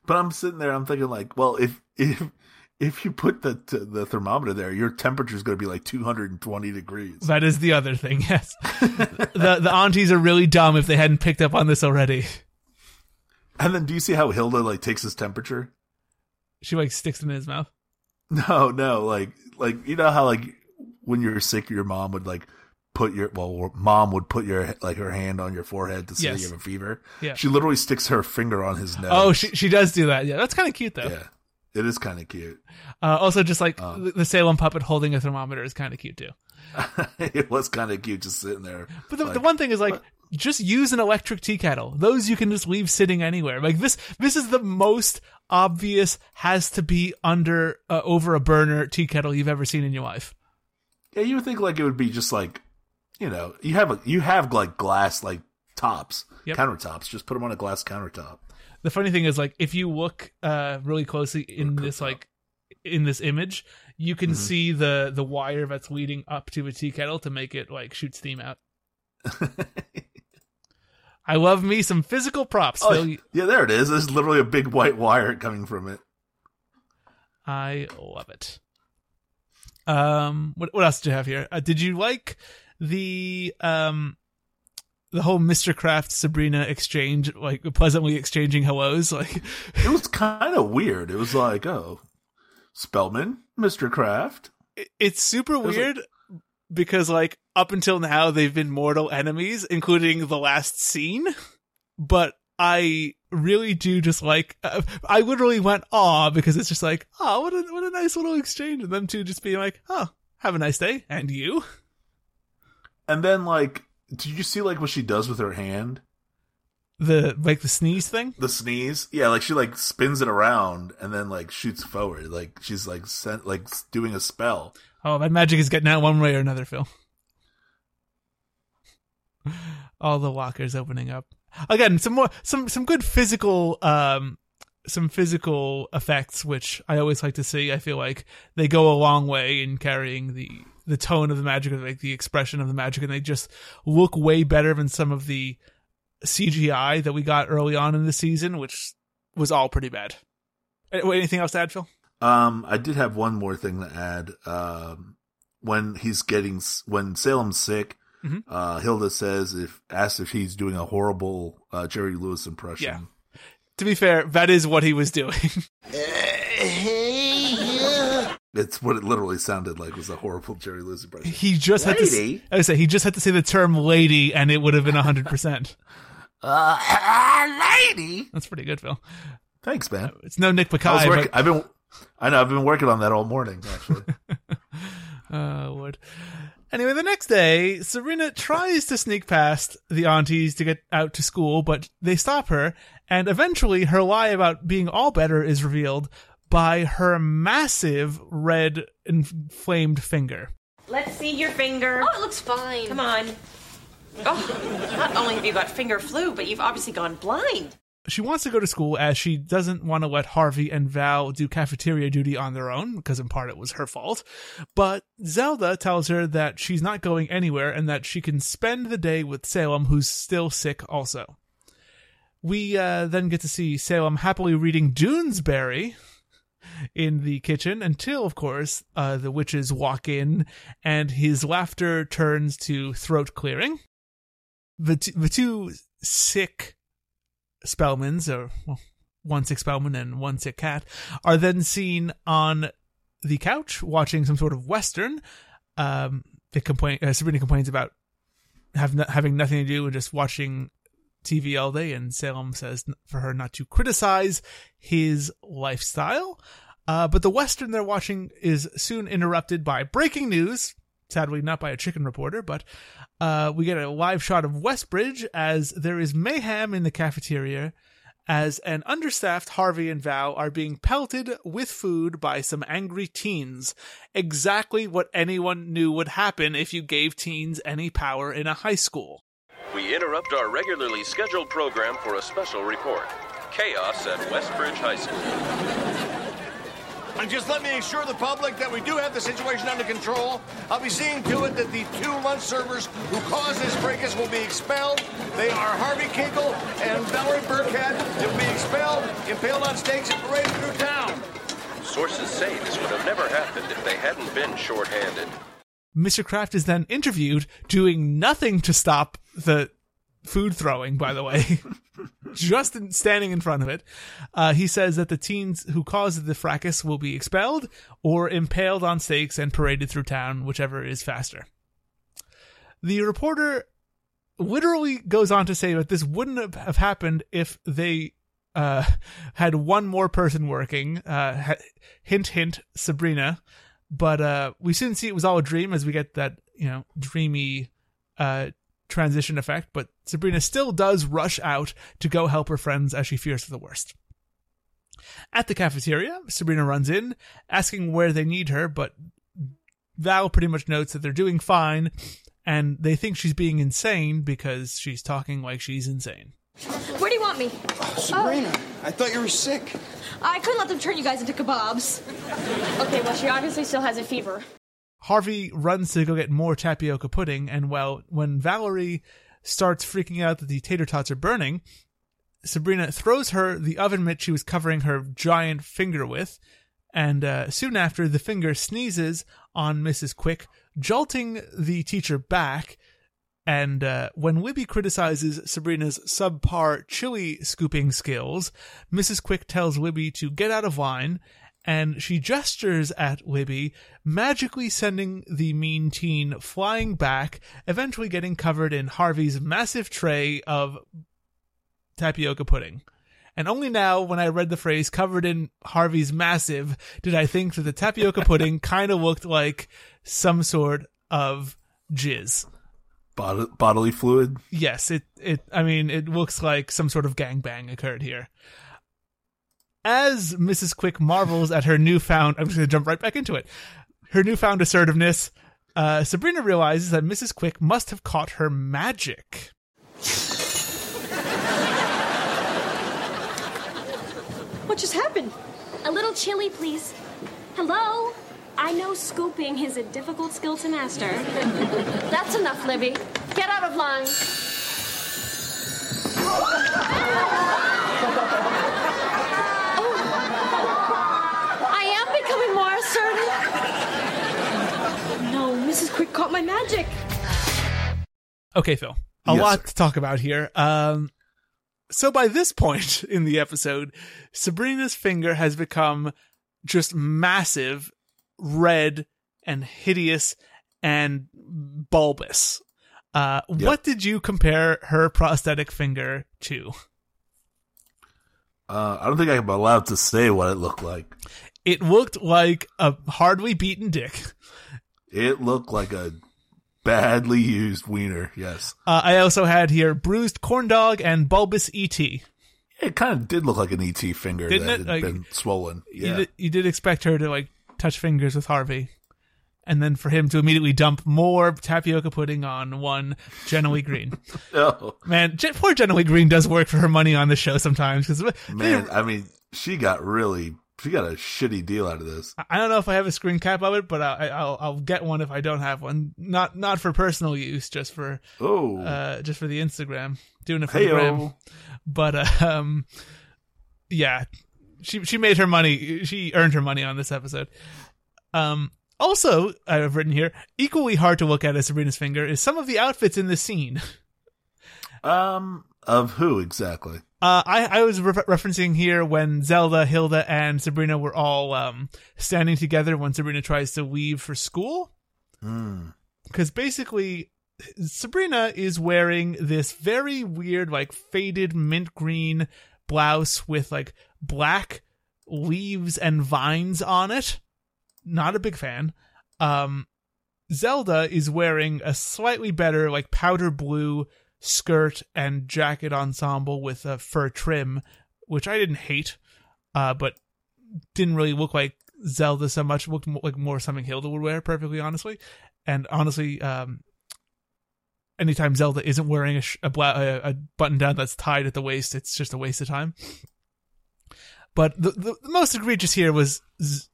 But I'm sitting there, I'm thinking like, well, if if if you put the the thermometer there, your temperature is going to be like 220 degrees. That is the other thing. Yes, the the aunties are really dumb if they hadn't picked up on this already. And then, do you see how Hilda like takes his temperature? She like sticks it in his mouth. No, no, like like you know how like when you're sick, your mom would like put your well, mom would put your like her hand on your forehead to see Yes. you have a fever. Yeah. she literally sticks her finger on his oh, nose. Oh, she she does do that. Yeah, that's kind of cute though. yeah, it is kind of cute. Uh, also, just like Oh. the, Salem puppet holding a thermometer is kind of cute too. it was kind of cute just sitting there. But the, like, the one thing is like just use an electric tea kettle. Those you can just leave sitting anywhere. Like this this is the most obvious has to be under uh, over a burner tea kettle you've ever seen in your life. Yeah, you would think like it would be just like, you know, you have a you have like glass like tops, Yep. countertops. Just put them on a glass countertop. The funny thing is like if you look uh really closely in this like in this image, you can Mhm. see the the wire that's leading up to a tea kettle to make it like shoot steam out. I love me some physical props. Oh, Phil. yeah, there it is. There's literally a big white wire coming from it. I love it. Um, what what else do you have here? Uh, did you like the um the whole Mr. Kraft Sabrina exchange, like pleasantly exchanging hellos? Like It was kind of weird. It was like, oh, Spellman, Mr. Kraft. it's super was like- weird because like up until now they've been mortal enemies, including the last scene. But I really do just like uh, I literally went aw because it's just like oh what a what a nice little exchange and them two just being like oh have a nice day and you And then like, did you see like what she does with her hand? the like the sneeze thing? The sneeze, yeah, like she like spins it around and then like shoots forward, like she's like sent like doing a spell. oh that magic is getting out one way or another Phil. All the lockers opening up. Again some more some some good physical um some physical effects which i always like to see i feel like. They go a long way in carrying the the tone of the magic or like the expression of the magic and they just look way better than some of the cgi that we got early on in the season which was all pretty bad Eh, anything else to add phil Um, I did have one more thing to add. Um, when he's getting when Salem's sick, Mhm. uh, Hilda says if asked if he's doing a horrible uh, Jerry Lewis impression. Yeah. to be fair that is what he was doing It's what it literally sounded like was a horrible Jerry Lewis impression. he just had to Lady? s- I would say he just had to say the term lady and it would have been 100% Uh, lady. that's pretty good phil Thanks, man. it's no nick I was Bakay, working, but I've been, I know, I've been working on that all morning, actually. Uh, would. Anyway, the next day, Sabrina tries to sneak past the aunties to get out to school, but they stop her, and eventually her lie about being all better is revealed by her massive red inflamed finger. Let's see your finger. Oh, it looks fine. Come on. Oh, not only have you got finger flu, but you've obviously gone blind. She wants to go to school as she doesn't want to let Harvey and Val do cafeteria duty on their own, because in part it was her fault. But Zelda tells her that she's not going anywhere and that she can spend the day with Salem, who's still sick also. We uh, then get to see Salem happily reading Doonesbury in the kitchen until, of course, uh, the witches walk in and his laughter turns to throat clearing. The, t- the two sick Spellmans, or well, one sick Spellman and one sick cat, are then seen on the couch watching some sort of western. Um, they complain. Uh, Sabrina complains about have no, having nothing to do and just watching TV all day, and Salem says for her not to criticize his lifestyle. Uh, but the western they're watching is soon interrupted by breaking news. Sadly, not by a chicken reporter, but uh, we get a live shot of Westbridge as there is mayhem in the cafeteria as an understaffed Harvey and Val are being pelted with food by some angry teens. Exactly what anyone knew would happen if you gave teens any power in a high school. We interrupt our regularly scheduled program for a special report. Chaos at Westbridge High School. And just let me assure the public that we do have the situation under control. I'll be seeing to it that the two lunch servers who caused this fracas will be expelled. They are Harvey Kinkle and Valerie Burkhead. They will be expelled, impaled on stakes, and paraded through town. Sources say this would have never happened if they hadn't been short-handed. Mr. Kraft is then interviewed doing nothing to stop the food throwing, by the way, just in, standing in front of it. Uh, he says that the teens who caused the fracas will be expelled or impaled on stakes and paraded through town, whichever is faster. The reporter literally goes on to say that this wouldn't have- have happened if they uh, had one more person working. Uh, hint, hint, Sabrina. But uh, we soon see it was all a dream as we get that you know dreamy uh, transition effect. But Sabrina still does rush out to go help her friends as she fears for the worst. At the cafeteria, Sabrina runs in, asking where they need her, but Val pretty much notes that they're doing fine, and they think she's being insane because she's talking like she's insane. Where do you want me? Sabrina, I thought you were sick. I couldn't let them turn you guys into kebabs. Okay, well, she obviously still has a fever. Harvey runs to go get more tapioca pudding, and well, when Valerie starts freaking out that the tater tots are burning, Sabrina throws her the oven mitt she was covering her giant finger with, and uh, soon after, the finger sneezes on Mrs. Quick, jolting the teacher back. And uh, when Libby criticizes Sabrina's subpar chili scooping skills, Mrs. Quick tells Libby to get out of line, and she gestures at Libby, magically sending the mean teen flying back, eventually getting covered in Harvey's massive tray of tapioca pudding. And only now, when I read the phrase covered in Harvey's massive, did I think that the tapioca pudding kind of looked like some sort of jizz. Bod- bodily fluid. Yes, it, it, I mean, it looks like some sort of gangbang occurred here. As Mrs. Quick marvels at her newfound, I'm just going to jump right back into it. Her newfound assertiveness, uh, Sabrina realizes that Mrs. Quick must have caught her magic. What just happened? A little chili, please. Hello? I know scooping is a difficult skill to master. That's enough, Libby. Get out of line. Oh. I am becoming more assertive. No, Mrs. Quick caught my magic. Okay, Phil. A Yes, lot to talk about here. Um, so by this point in the episode, Sabrina's finger has become just massive, red, and hideous and bulbous. Uh, what did you compare her prosthetic finger to? Uh, I don't think I'm allowed to say what it looked like. It looked like a hardly beaten dick. It looked like a badly used wiener. Yes, Uh, I also had here bruised corn dog and bulbous ET. it kind of did look like an ET finger Didn't that it? had Like, been swollen. You, Yeah, did, you did expect her to like touch fingers with Harvey, and then for him to immediately dump more tapioca pudding on one Jenna Leigh Green. Oh. Man, poor Jenna Leigh Green does work for her money on the show sometimes because man. I mean, she got really, she got a shitty deal out of this. I don't know if I have a screen cap of it, but I, I'll I'll get one if I don't have one. Not not for personal use, just for Oh. uh, just for the Instagram, doing it for Heyo. the gram. But uh, um, yeah, she she made her money. She earned her money on this episode. Um, also, I've written here equally hard to look at as Sabrina's finger is some of the outfits in this scene. Um, of who exactly? Uh, I, I was re- referencing here when Zelda, Hilda, and Sabrina were all um, standing together when Sabrina tries to leave for school. Hmm. Because basically, Sabrina is wearing this very weird, like faded mint green blouse with like black leaves and vines on it. Not a big fan. Um, Zelda is wearing a slightly better, like powder blue skirt and jacket ensemble with a fur trim, which I didn't hate, uh, but didn't really look like Zelda so much. Looked mo- like more something Hilda would wear, perfectly honestly. And honestly, um, anytime Zelda isn't wearing a, sh- a, bla- a, a button down that's tied at the waist, it's just a waste of time. But the, the, the most egregious here was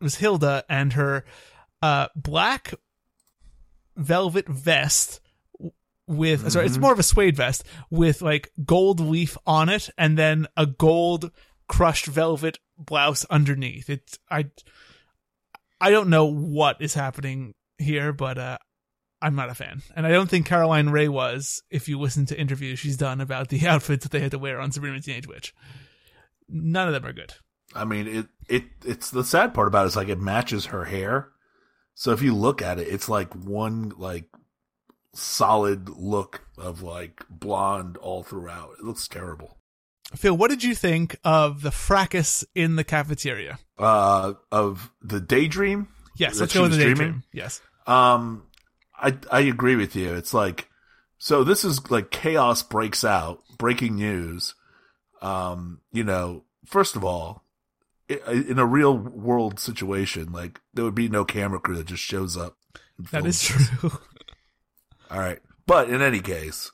was Hilda and her uh, black velvet vest with sorry, it's Mhm. more of a suede vest with like gold leaf on it, and then a gold crushed velvet blouse underneath. It's I I don't know what is happening here, but uh, I'm not a fan, and I don't think Caroline Rhea was. If you listen to interviews she's done about the outfits that they had to wear on Sabrina Teenage Witch, none of them are good. I mean, it it it's the sad part about it is like it matches her hair. So if you look at it, it's like one like solid look of like blonde all throughout. It looks terrible. Phil, what did you think of the fracas in the cafeteria? Uh, of the daydream. Yes, let's go with the dreaming? daydream. Yes. Um, I I agree with you. It's like so. This is like chaos breaks out. Breaking news. Um, you know, first of all, in a real world situation, like there would be no camera crew that just shows up. That is true. All right, but in any case,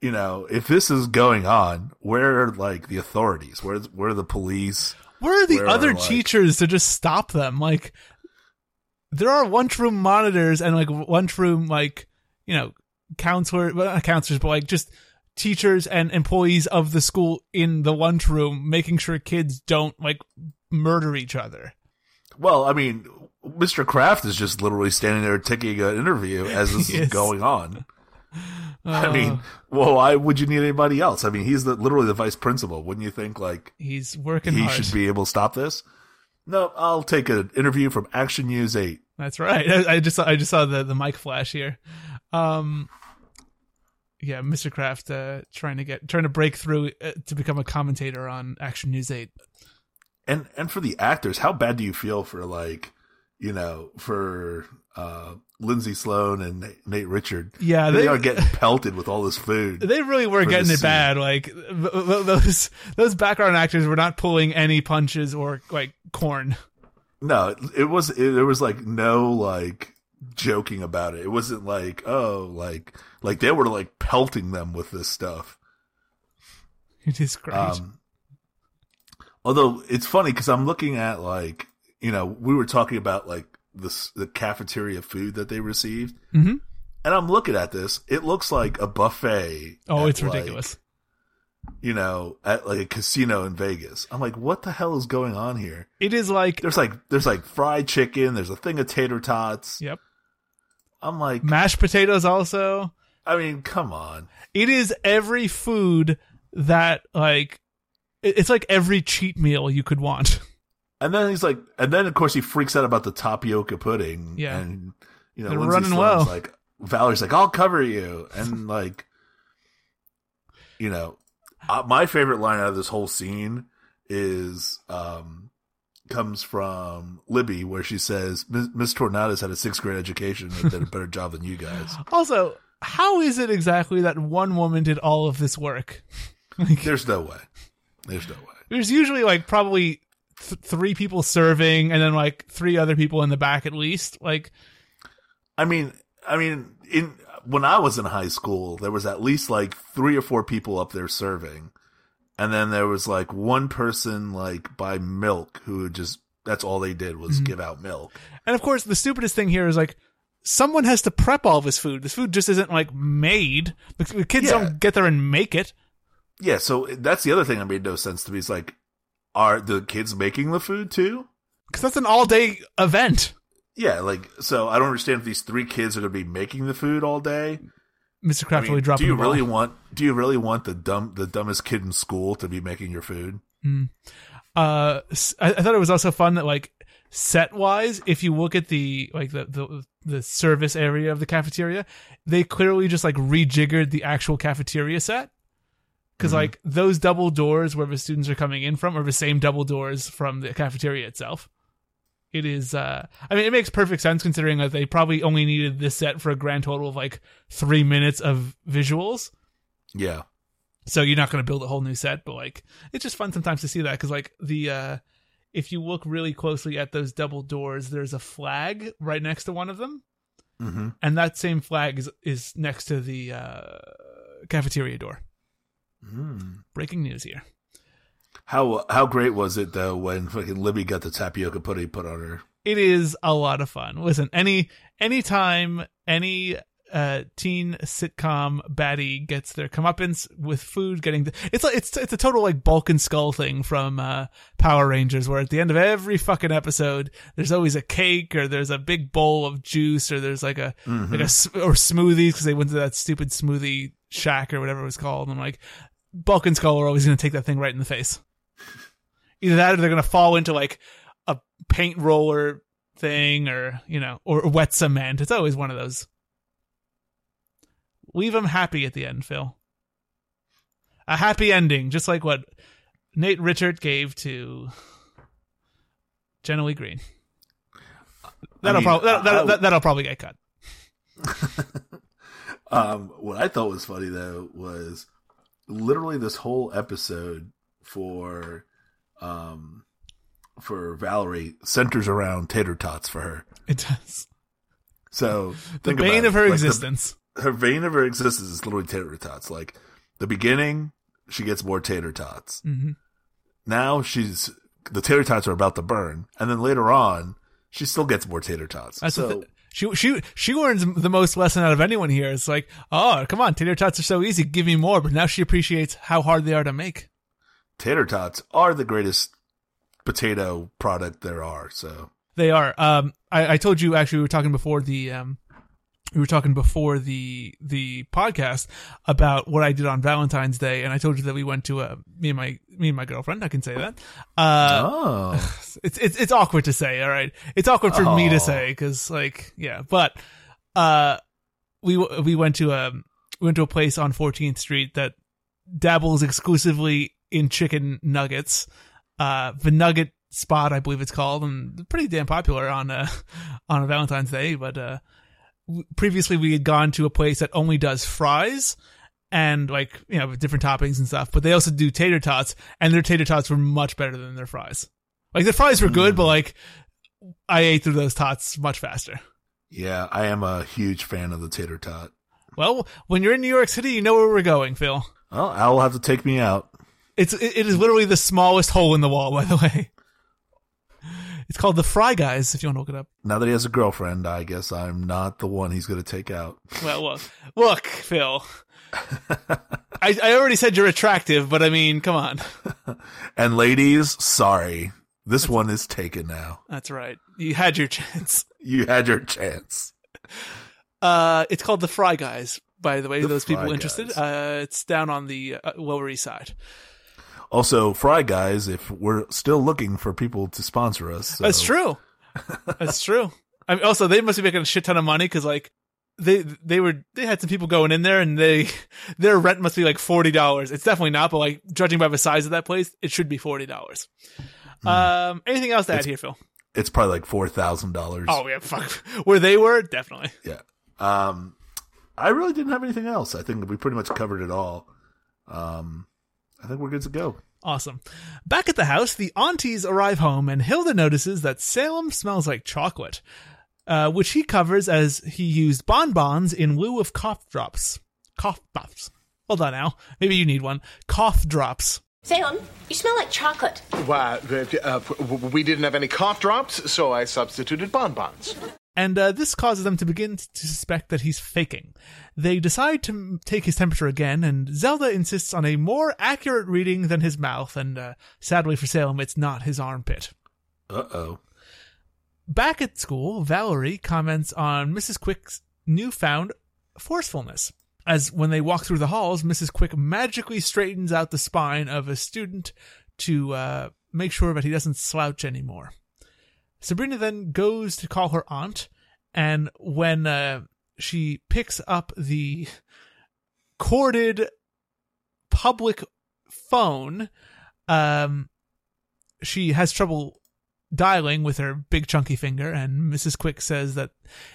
you know, if this is going on, where are like the authorities? Where where are the police? Where are the Where other are, like- teachers to just stop them? Like, there are lunchroom monitors and like lunchroom, like, you know, counselor, well, not counselors, but like just teachers and employees of the school in the lunchroom making sure kids don't like murder each other. Well, I mean, Mr. Kraft is just literally standing there taking an interview as this Yes. is going on. I Uh, mean, well, why would you need anybody else? I mean, he's the literally the vice principal. Wouldn't you think like he's working he hard. should be able to stop this? No, I'll take an interview from Action News Eight. That's right. I, I just I just saw the the mic flash here. Um, yeah, Mr. Kraft uh, trying to get trying to break through uh, to become a commentator on Action News Eight. and and for the actors, how bad do you feel for like, you know, for uh Lindsay Sloan and Nate, Nate Richert? Yeah, they, they- are getting pelted with all this food. They really were getting it scene. bad. Like th- th- those those background actors were not pulling any punches or like corn. No, it, it was it, there was like no like joking about it. It wasn't like oh like like they were like pelting them with this stuff. It is great. Um, although it's funny because I'm looking at like you know we were talking about like this the cafeteria food that they received, Mhm. and I'm looking at this. It looks like a buffet. Oh, it's like, ridiculous. you know, at like a casino in Vegas. I'm like, what the hell is going on here? It is like there's like there's like fried chicken. There's a thing of tater tots. Yep. I'm like mashed potatoes also. I mean, come on. It is every food that like it's like every cheat meal you could want. And then he's like, and then of course he freaks out about the tapioca pudding. Yeah. and you know, They're Lindsay running low. Like Valerie's like, I'll cover you, and like, you know, uh, my favorite line out of this whole scene is um comes from Libby, where she says, "Miss Tornado's had a sixth grade education and did a better job than you guys." Also, how is it exactly that one woman did all of this work? There's no way. There's no way. There's usually like probably th- three people serving and then like three other people in the back at least. Like I mean, I mean, in when I was in high school, there was at least like three or four people up there serving, and then there was like one person like by milk who would just that's all they did was Mhm. give out milk. And of course, the stupidest thing here is like someone has to prep all this food. This food just isn't like made. The the kids Yeah. don't get there and make it. Yeah, so that's the other thing that made no sense to me. Is like, are the kids making the food too? Because that's an all day event. Yeah, like so I don't understand if these three kids are going to be making the food all day. Mr. I Kraft mean, really dropping do you really want? Do you really want the dumb, the dumbest kid in school to be making your food? Mm. Uh, I, I thought it was also fun that like set wise, if you look at the like the, the the service area of the cafeteria, they clearly just like rejiggered the actual cafeteria set. Because Mhm. like those double doors where the students are coming in from are the same double doors from the cafeteria itself. It is. uh I mean, it makes perfect sense considering that they probably only needed this set for a grand total of like three minutes of visuals. Yeah. So you're not going to build a whole new set, but like it's just fun sometimes to see that because like the uh if you look really closely at those double doors, there's a flag right next to one of them, Mm-hmm. and that same flag is is next to the uh cafeteria door. Mm. Breaking news here. How how great was it though when fucking Libby got the tapioca pudding put on her? It is a lot of fun. Listen, any anytime any uh teen sitcom baddie gets their comeuppance with food getting the, it's like it's it's a total like bulk and skull thing from uh Power Rangers where at the end of every fucking episode there's always a cake or there's a big bowl of juice or there's like a Mhm. like a or smoothies because they went to that stupid smoothie shack or whatever it was called. And I'm like bulk and skull are always going to take that thing right in the face. Either that or they're going to fall into like a paint roller thing or you know or wet cement. It's always one of those leave them happy at the end phil. A happy ending just like what nate richert gave to jenna leigh green. That'll, mean, prob- that'll, that'll, I- that- that'll probably get cut. Um, what I thought was funny though was literally this whole episode for um for Valerie centers around tater tots for her. it does. So The bane of her Like, existence. Her vein of her existence is literally tater tots. Like the beginning, she gets more tater tots. Mhm. Now she's the tater tots are about to burn, and then later on, she still gets more tater tots. That's so she she she learns the most lesson out of anyone here. It's like, oh, come on, tater tots are so easy. Give me more. But now she appreciates how hard they are to make. tater tots are the greatest potato product there are. So They are. Um, I, I told you actually we were talking before the um, we were talking before the the podcast about what I did on Valentine's Day, and I told you that we went to a me and my me and my girlfriend. I can say that. Uh, oh, it's it's it's awkward to say. All right, it's awkward for me Oh. to say because like yeah, but uh, we we went to a we went to a place on 14th Street that dabbles exclusively in chicken nuggets. Uh, the Nugget Spot, I believe it's called, and pretty damn popular on uh, on a Valentine's Day. But uh, previously, we had gone to a place that only does fries and like you know different toppings and stuff. But they also do tater tots, and their tater tots were much better than their fries. Like the fries were good, hmm. but like I ate through those tots much faster. Yeah, I am a huge fan of the tater tot. Well, when you're in New York City, you know where we're going, Phil. Well, Al will have to take me out. It's it, it is literally the smallest hole in the wall, by the way. It's called the Fry Guys. If you want to look it up. Now that he has a girlfriend, I guess I'm not the one he's going to take out. Well, look, look, Phil. I I already said you're attractive, but I mean, come on. And ladies, sorry. This one is taken now. That's right. You had your chance. You had your chance. Uh, it's called the Fry Guys. By the way, The those people interested. Uh, it's down on the uh, Lower East Side. Also, Fry Guys, if we're still looking for people to sponsor us. so- That's true. That's true. I mean, also, they must be making a shit ton of money because, like, they they were they had some people going in there and they their rent must be like forty dollars. It's definitely not, but like judging by the size of that place, it should be forty dollars. Um, anything else to add here, Phil? It's probably like $4,000. Oh yeah, fuck. Where they were, definitely. Yeah. Um, I really didn't have anything else. I think we pretty much covered it all. Um, I think we're good to go. Awesome. Back at the house, the aunties arrive home, and Hilda notices that Salem smells like chocolate, uh, which he covers as he used bonbons in lieu of cough drops. Cough drops. Hold on now. Maybe you need one. Cough drops. Salem, you smell like chocolate. Why, uh, uh, we didn't have any cough drops, so I substituted bonbons. And uh, this causes them to begin to suspect that he's faking. They decide to m- take his temperature again, and Zelda insists on a more accurate reading than his mouth, and uh, sadly for Salem, it's not his armpit. Uh oh. Back at school, Valerie comments on Mrs. Quick's newfound forcefulness. As when they walk through the halls, Mrs. Quick magically straightens out the spine of a student to uh, make sure that he doesn't slouch anymore. Sabrina then goes to call her aunt, and when uh, she picks up the corded public phone, um, she has trouble dialing with her big chunky finger, and Mrs. Quick says that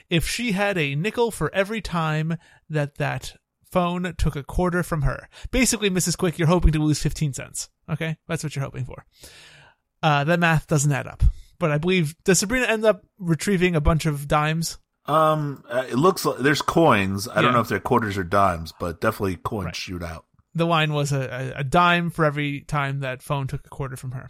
if she had a nickel for every time that that phone took a quarter from her, basically, Mrs. Quick, you're hoping to lose 15 cents. Okay? That's what you're hoping for. Uh, that math doesn't add up. But I believe, does Sabrina end up retrieving a bunch of dimes? Um, uh, it looks like there's coins. I Yeah. don't know if they're quarters or dimes, but definitely coins shoot out. the line was a, a, a dime for every time that phone took a quarter from her.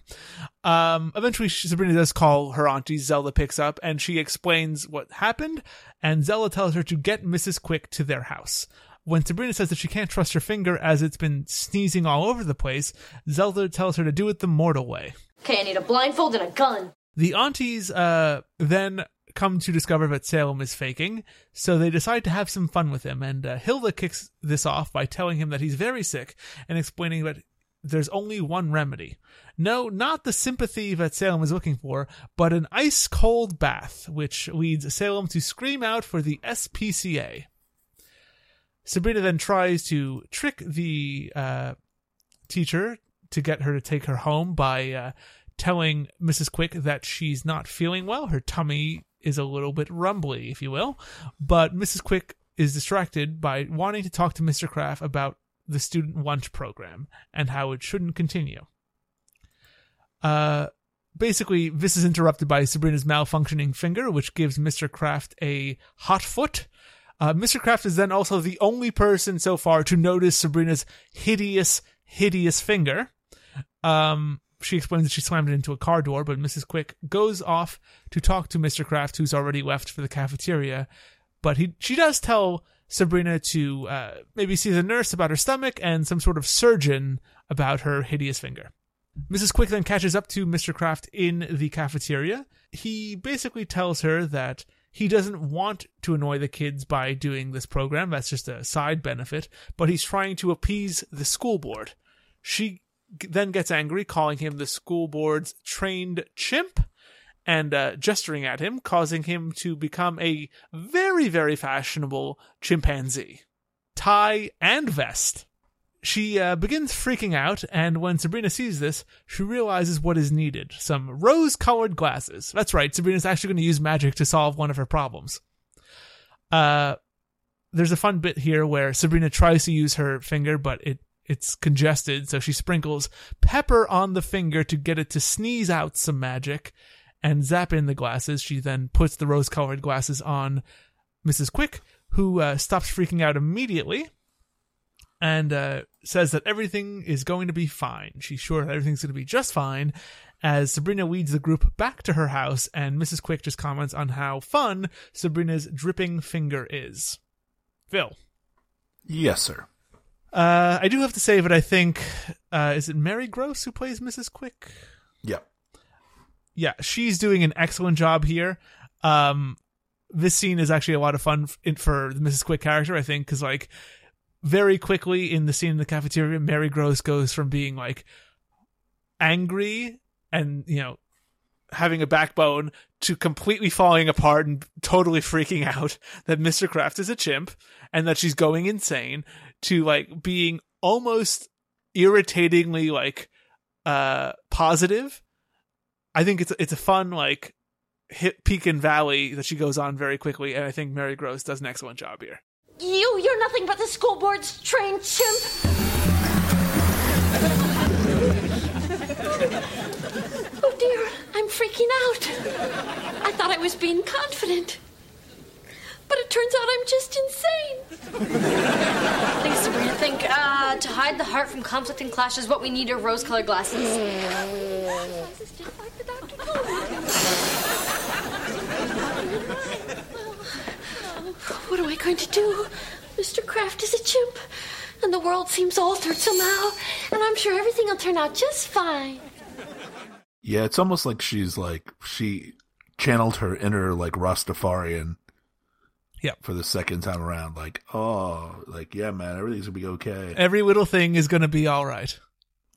Um, eventually, she, Sabrina does call her auntie. Zelda picks up and she explains what happened. And Zelda tells her to get Mrs. Quick to their house. When Sabrina says that she can't trust her finger as it's been sneezing all over the place, Zelda tells her to do it the mortal way. Okay, I need a blindfold and a gun. The aunties uh, then come to discover that Salem is faking, so they decide to have some fun with him. And uh, Hilda kicks this off by telling him that he's very sick and explaining that there's only one remedy. No, not the sympathy that Salem is looking for, but an ice cold bath, which leads Salem to scream out for the SPCA. Sabrina then tries to trick the uh, teacher to get her to take her home by uh, telling Mrs. Quick that she's not feeling well. Her tummy is a little bit rumbly, if you will. But Mrs. Quick is distracted by wanting to talk to Mr. Kraft about the student lunch program and how it shouldn't continue. Uh, basically, this is interrupted by Sabrina's malfunctioning finger, which gives Mr. Kraft a hot foot. Uh, Mr. Kraft is then also the only person so far to notice Sabrina's hideous, hideous finger. Um, she explains that she slammed it into a car door, but Mrs. Quick goes off to talk to Mr. Kraft, who's already left for the cafeteria. But he, she does tell Sabrina to uh, maybe see the nurse about her stomach and some sort of surgeon about her hideous finger. Mrs. Quick then catches up to Mr. Kraft in the cafeteria. He basically tells her that he doesn't want to annoy the kids by doing this program. That's just a side benefit, but he's trying to appease the school board. She then gets angry, calling him the school board's trained chimp and uh, gesturing at him, causing him to become a very, very fashionable chimpanzee. tie, and vest. She uh, begins freaking out, and when Sabrina sees this, she realizes what is needed some rose colored glasses. That's right, Sabrina's actually going to use magic to solve one of her problems. Uh, there's a fun bit here where Sabrina tries to use her finger, but it it's congested, so she sprinkles pepper on the finger to get it to sneeze out some magic and zap in the glasses. She then puts the rose colored glasses on Mrs. Quick, who uh, stops freaking out immediately and uh, says that everything is going to be fine. She's sure that everything's going to be just fine as Sabrina leads the group back to her house, and Mrs. Quick just comments on how fun Sabrina's dripping finger is. Phil. Yes, sir. Uh, I do have to say that I think, uh, is it Mary Gross who plays Mrs. Quick? Yeah, yeah, she's doing an excellent job here. Um, this scene is actually a lot of fun for the Mrs. Quick character, I think, because like very quickly in the scene in the cafeteria, Mary Gross goes from being like angry and you know having a backbone to completely falling apart and totally freaking out that Mr. Kraft is a chimp and that she's going insane to like being almost irritatingly like uh positive I think it's it's a fun like hit peak and valley that she goes on very quickly, and I think Mary Gross does an excellent job here. You, you're nothing but the school board's trained chimp. oh dear, I'm freaking out. I thought I was being confident. But it turns out I'm just insane. Thanks, Sabrina. I think uh, to hide the heart from conflict and clashes, what we need are rose-colored glasses. What am I going to do? Mr. Kraft is a chimp, and the world seems altered somehow, and I'm sure everything will turn out just fine. Yeah, it's almost like she's like she channeled her inner like Rastafarian. Yep. For the second time around, like, oh, like, yeah, man, everything's gonna be okay. Every little thing is going to be all right.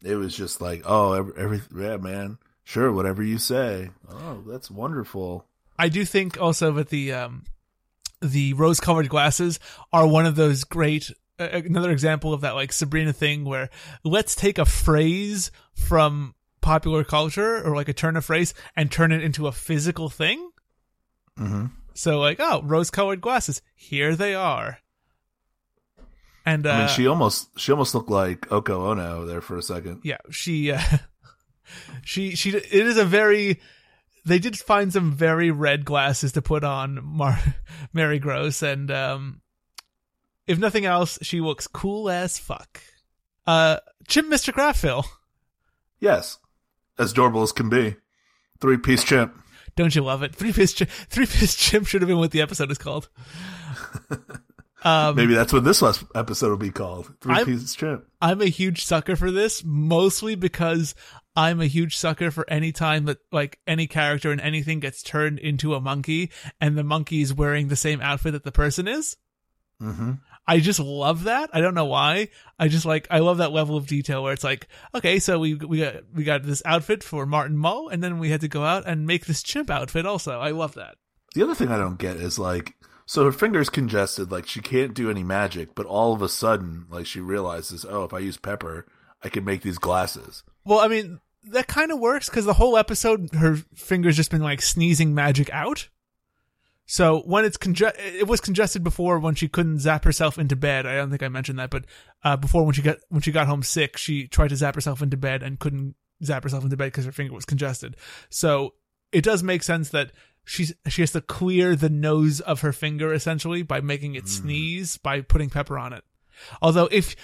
It was just like, oh, every, every yeah, man, sure, whatever you say. Oh, that's wonderful. I do think also that the um, the rose-colored glasses are one of those great. Uh, another example of that like Sabrina thing where let's take a phrase from popular culture or like a turn of phrase and turn it into a physical thing. Mm-hmm. So like, oh, rose-colored glasses, here they are. And uh, I mean, she almost she almost looked like Yoko Ono there for a second. yeah, she uh, she she it is a very they did find some very red glasses to put on Mar- Mary Gross and um if nothing else she looks cool as fuck. Uh Chimp Mr. Kraft Phil, Yes, as adorable as can be. Three piece chimp. Don't you love it? Three chi- three piece chimp should have been what the episode is called. Um Maybe that's what this last episode will be called. Three piece chimp. I'm a huge sucker for this, mostly because I'm a huge sucker for any time that like any character and anything gets turned into a monkey and the monkey is wearing the same outfit that the person is. Mm-hmm. I just love that. I don't know why. I just like I love that level of detail where it's like, okay, so we we got we got this outfit for Martin Mull, and then we had to go out and make this chimp outfit also. I love that. The other thing I don't get is like, so her finger's congested, like she can't do any magic, but all of a sudden, like she realizes, oh, if I use pepper, I can make these glasses. Well, I mean, that kind of works because the whole episode, her fingers just been like sneezing magic out. So when it's conge- it was congested before when she couldn't zap herself into bed. I don't think I mentioned that, but uh, before when she got when she got home sick, she tried to zap herself into bed and couldn't zap herself into bed because her finger was congested. So it does make sense that she's she has to clear the nose of her finger essentially by making it sneeze by putting pepper on it. Although, if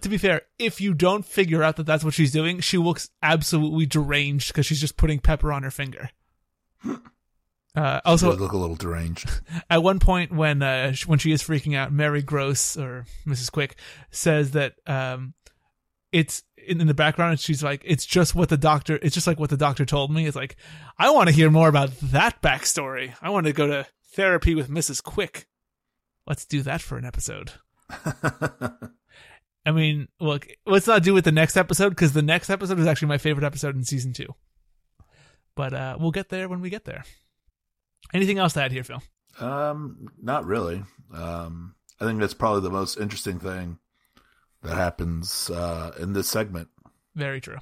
to be fair, if you don't figure out that that's what she's doing, she looks absolutely deranged because she's just putting pepper on her finger. Uh, also, look a little deranged. at one point when uh, when she is freaking out, Mary Gross or Mrs. Quick says that um, it's in, in the background. She's like, "It's just what the doctor. It's just like what the doctor told me." It's like, I want to hear more about that backstory. I want to go to therapy with Mrs. Quick. Let's do that for an episode. I mean, look, let's not do it the next episode because the next episode is actually my favorite episode in season two. But uh, we'll get there when we get there. Anything else to add here, Phil? Um, not really. Um, I think that's probably the most interesting thing that happens uh, in this segment. Very true.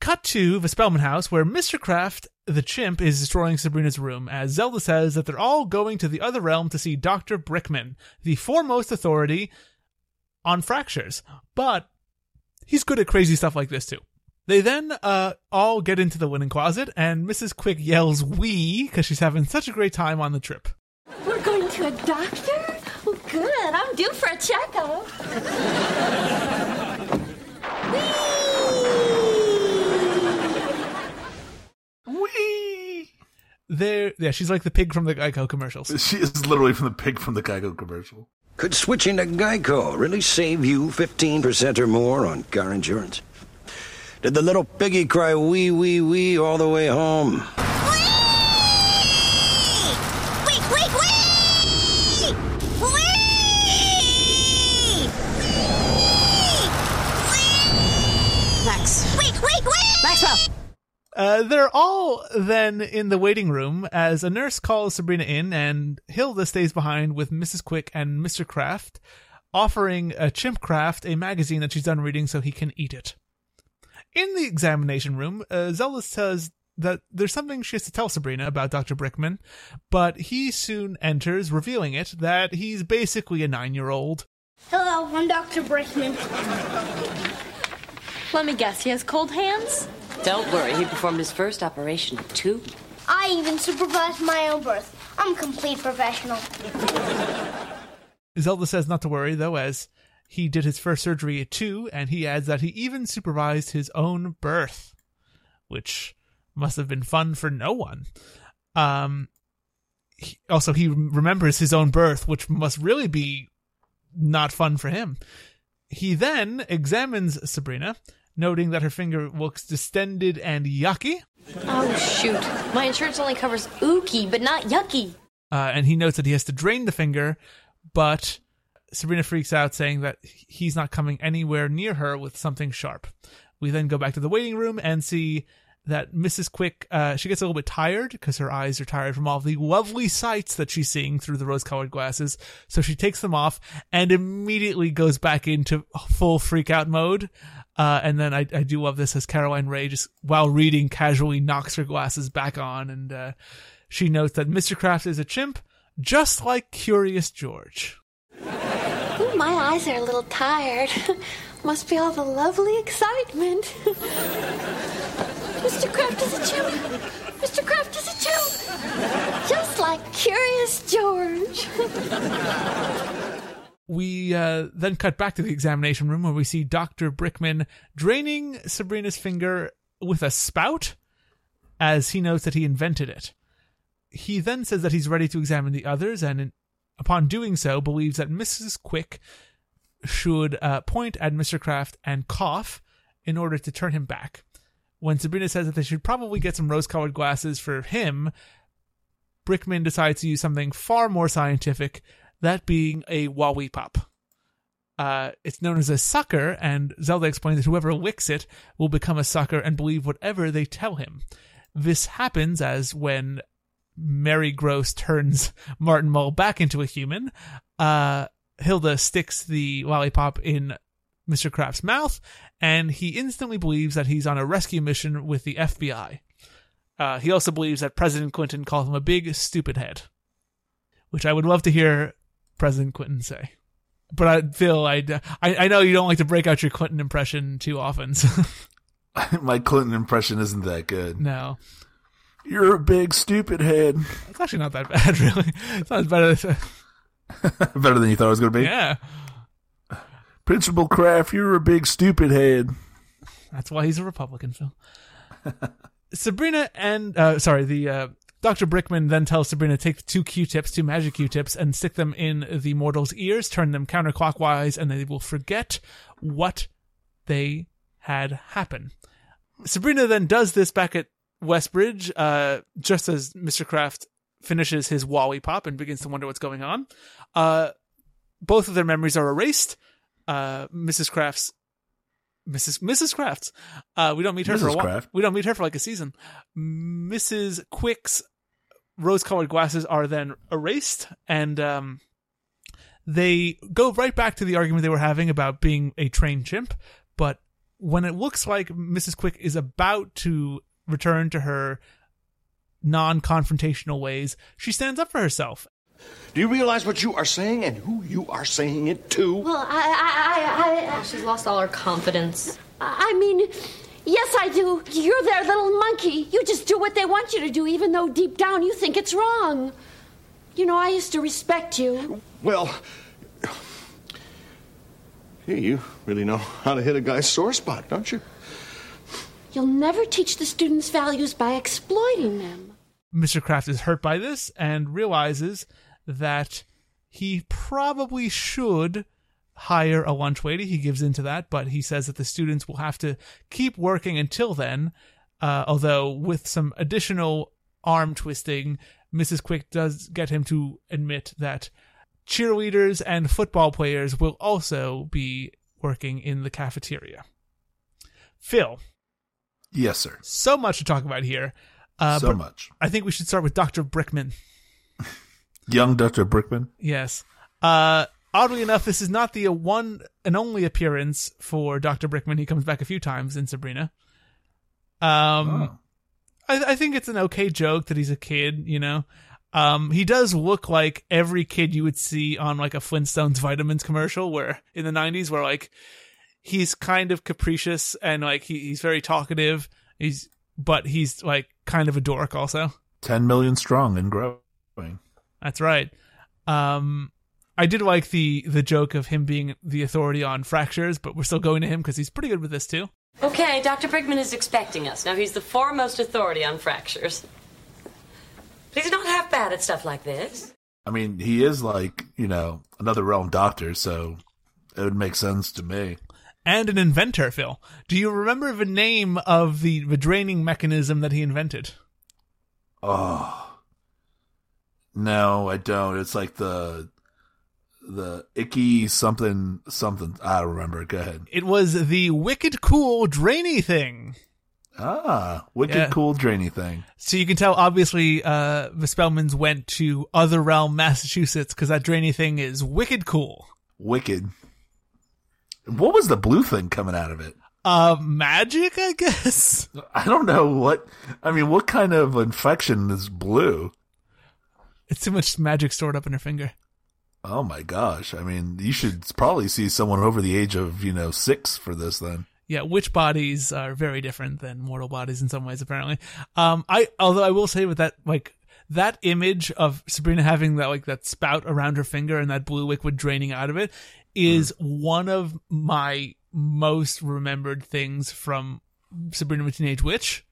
Cut to the Spellman house where Mr. Kraft, the chimp, is destroying Sabrina's room as Zelda says that they're all going to the other realm to see Dr. Brickman, the foremost authority on fractures. But he's good at crazy stuff like this too. They then uh, all get into the linen closet, and Mrs. Quick yells "wee" because she's having such a great time on the trip. We're going to a doctor? Well, good. I'm due for a checkup. Wee. There, yeah, she's like the pig from the Geico commercials. She is literally from the pig from the Geico commercial. Could switching to Geico really save you 15% or more on car insurance? Did the little piggy cry wee, wee, wee all the way home? Uh, they're all then in the waiting room as a nurse calls Sabrina in, and Hilda stays behind with Mrs. Quick and Mr. Kraft, offering a Chimp Kraft a magazine that she's done reading so he can eat it. In the examination room, uh, Zelda says that there's something she has to tell Sabrina about Dr. Brickman, but he soon enters, revealing it that he's basically a nine year old. Hello, I'm Dr. Brickman. Let me guess, he has cold hands? Don't worry, he performed his first operation at two. I even supervised my own birth. I'm a complete professional. Zelda says not to worry, though, as he did his first surgery at two, and he adds that he even supervised his own birth, which must have been fun for no one. Um, he, also, he remembers his own birth, which must really be not fun for him. He then examines Sabrina, noting that her finger looks distended and yucky, Oh, shoot. My insurance only covers ookie, but not yucky. uh, and he notes that he has to drain the finger, but Sabrina freaks out, saying that he's not coming anywhere near her with something sharp. We then go back to the waiting room and see that Mrs. Quick, uh, she gets a little bit tired because her eyes are tired from all the lovely sights that she's seeing through the rose colored glasses. So she takes them off and immediately goes back into full freak out mode. Uh, and then I, I do love this as Caroline Rhea just while reading casually knocks her glasses back on and, uh, she notes that Mr. Kraft is a chimp, just like Curious George. Ooh, my eyes are a little tired. Must be all the lovely excitement. Mr. Kraft is a chimp. Mr. Kraft is a chimp. Just like Curious George. We uh, then cut back to the examination room where we see Dr. Brickman draining Sabrina's finger with a spout as he notes that he invented it. He then says that he's ready to examine the others and, upon doing so, believes that Mrs. Quick should uh, point at Mr. Kraft and cough in order to turn him back. When Sabrina says that they should probably get some rose colored glasses for him, Brickman decides to use something far more scientific, that being a Wowie Pop. Uh, it's known as a sucker, and Zelda explains that whoever licks it will become a sucker and believe whatever they tell him. This happens as when Mary Gross turns Martin Mull back into a human. Uh, Hilda sticks the lollipop in Mr. Kraft's mouth, and he instantly believes that he's on a rescue mission with the FBI. Uh, he also believes that President Clinton called him a big stupid head, which I would love to hear President Clinton say. But I feel I'd, I I know you don't like to break out your Clinton impression too often. So My Clinton impression isn't that good. no, You're a big stupid head. it's actually not that bad, really. It's not better as Better than you thought it was going to be. yeah. Principal Kraft, you're a big stupid head. That's why he's a Republican, Phil. Sabrina and uh, sorry, the uh, Dr. Brickman then tells Sabrina take two Q-tips, two magic Q-tips, and stick them in the mortal's ears, turn them counterclockwise, and they will forget what they had happen. Sabrina then does this back at Westbridge, uh, just as Mr. Kraft finishes his Wally Pop and begins to wonder what's going on. Uh, both of their memories are erased. Uh, Mrs. Kraft's Mrs. Mrs. Crafts. Uh, we don't meet her for a while. Kraft. We don't meet her for like a season. Mrs. Quick's rose-colored glasses are then erased, and um, they go right back to the argument they were having about being a trained chimp. But when it looks like Mrs. Quick is about to return to her non confrontational ways, she stands up for herself. Do you realize what you are saying and who you are saying it to? Well, I, I, I, I, She's lost all her confidence. I mean, yes, I do. You're their little monkey. You just do what they want you to do, even though deep down you think it's wrong. You know, I used to respect you. Well, hey, you really know how to hit a guy's sore spot, don't you? You'll never teach the students values by exploiting them. Mr. Kraft is hurt by this and realizes that he probably should hire a lunch lady. He gives into that, but he says that the students will have to keep working until then. Uh, although with some additional arm twisting, Mrs. Quick does get him to admit that cheerleaders and football players will also be working in the cafeteria. Phil, Yes, sir. so much to talk about here. Uh, So much. I think we should start with Dr. Brickman. Young Dr. Brickman. Yes. Uh, oddly enough, this is not the one and only appearance for Dr. Brickman. He comes back a few times in Sabrina. Um, I, I think it's an okay joke that he's a kid, you know. Um, he does look like every kid you would see on like a Flintstones vitamins commercial where in the 90s where like he's kind of capricious and like he, he's very talkative. He's but he's like kind of a dork also. 10 million strong and growing. That's right. Um, I did like the the joke of him being the authority on fractures, but we're still going to him because he's pretty good with this too. Okay, Dr. Brickman is expecting us. Now, he's the foremost authority on fractures. But he's not half bad at stuff like this. I mean, he is like, you know, another realm doctor, so it would make sense to me. And an inventor, Phil. Do you remember the name of the, the draining mechanism that he invented? Oh. No, I don't. It's like the the icky something something. I don't remember. Go ahead. It was the wicked cool drainy thing. Ah, wicked Yeah. cool drainy thing. So you can tell, obviously, uh, the Spellmans went to Other Realm, Massachusetts, because that drainy thing is wicked cool. Wicked. What was the blue thing coming out of it? Uh, magic, I guess. I don't know what. I mean, what kind of infection is blue? It's too much magic stored up in her finger. Oh my gosh! I mean, you should probably see someone over the age of you know six for this. Then Yeah, witch bodies are very different than mortal bodies in some ways, apparently. Um, I although I will say with that, like that image of Sabrina having that like that spout around her finger and that blue liquid draining out of it is one of my most remembered things from Sabrina the Teenage Witch.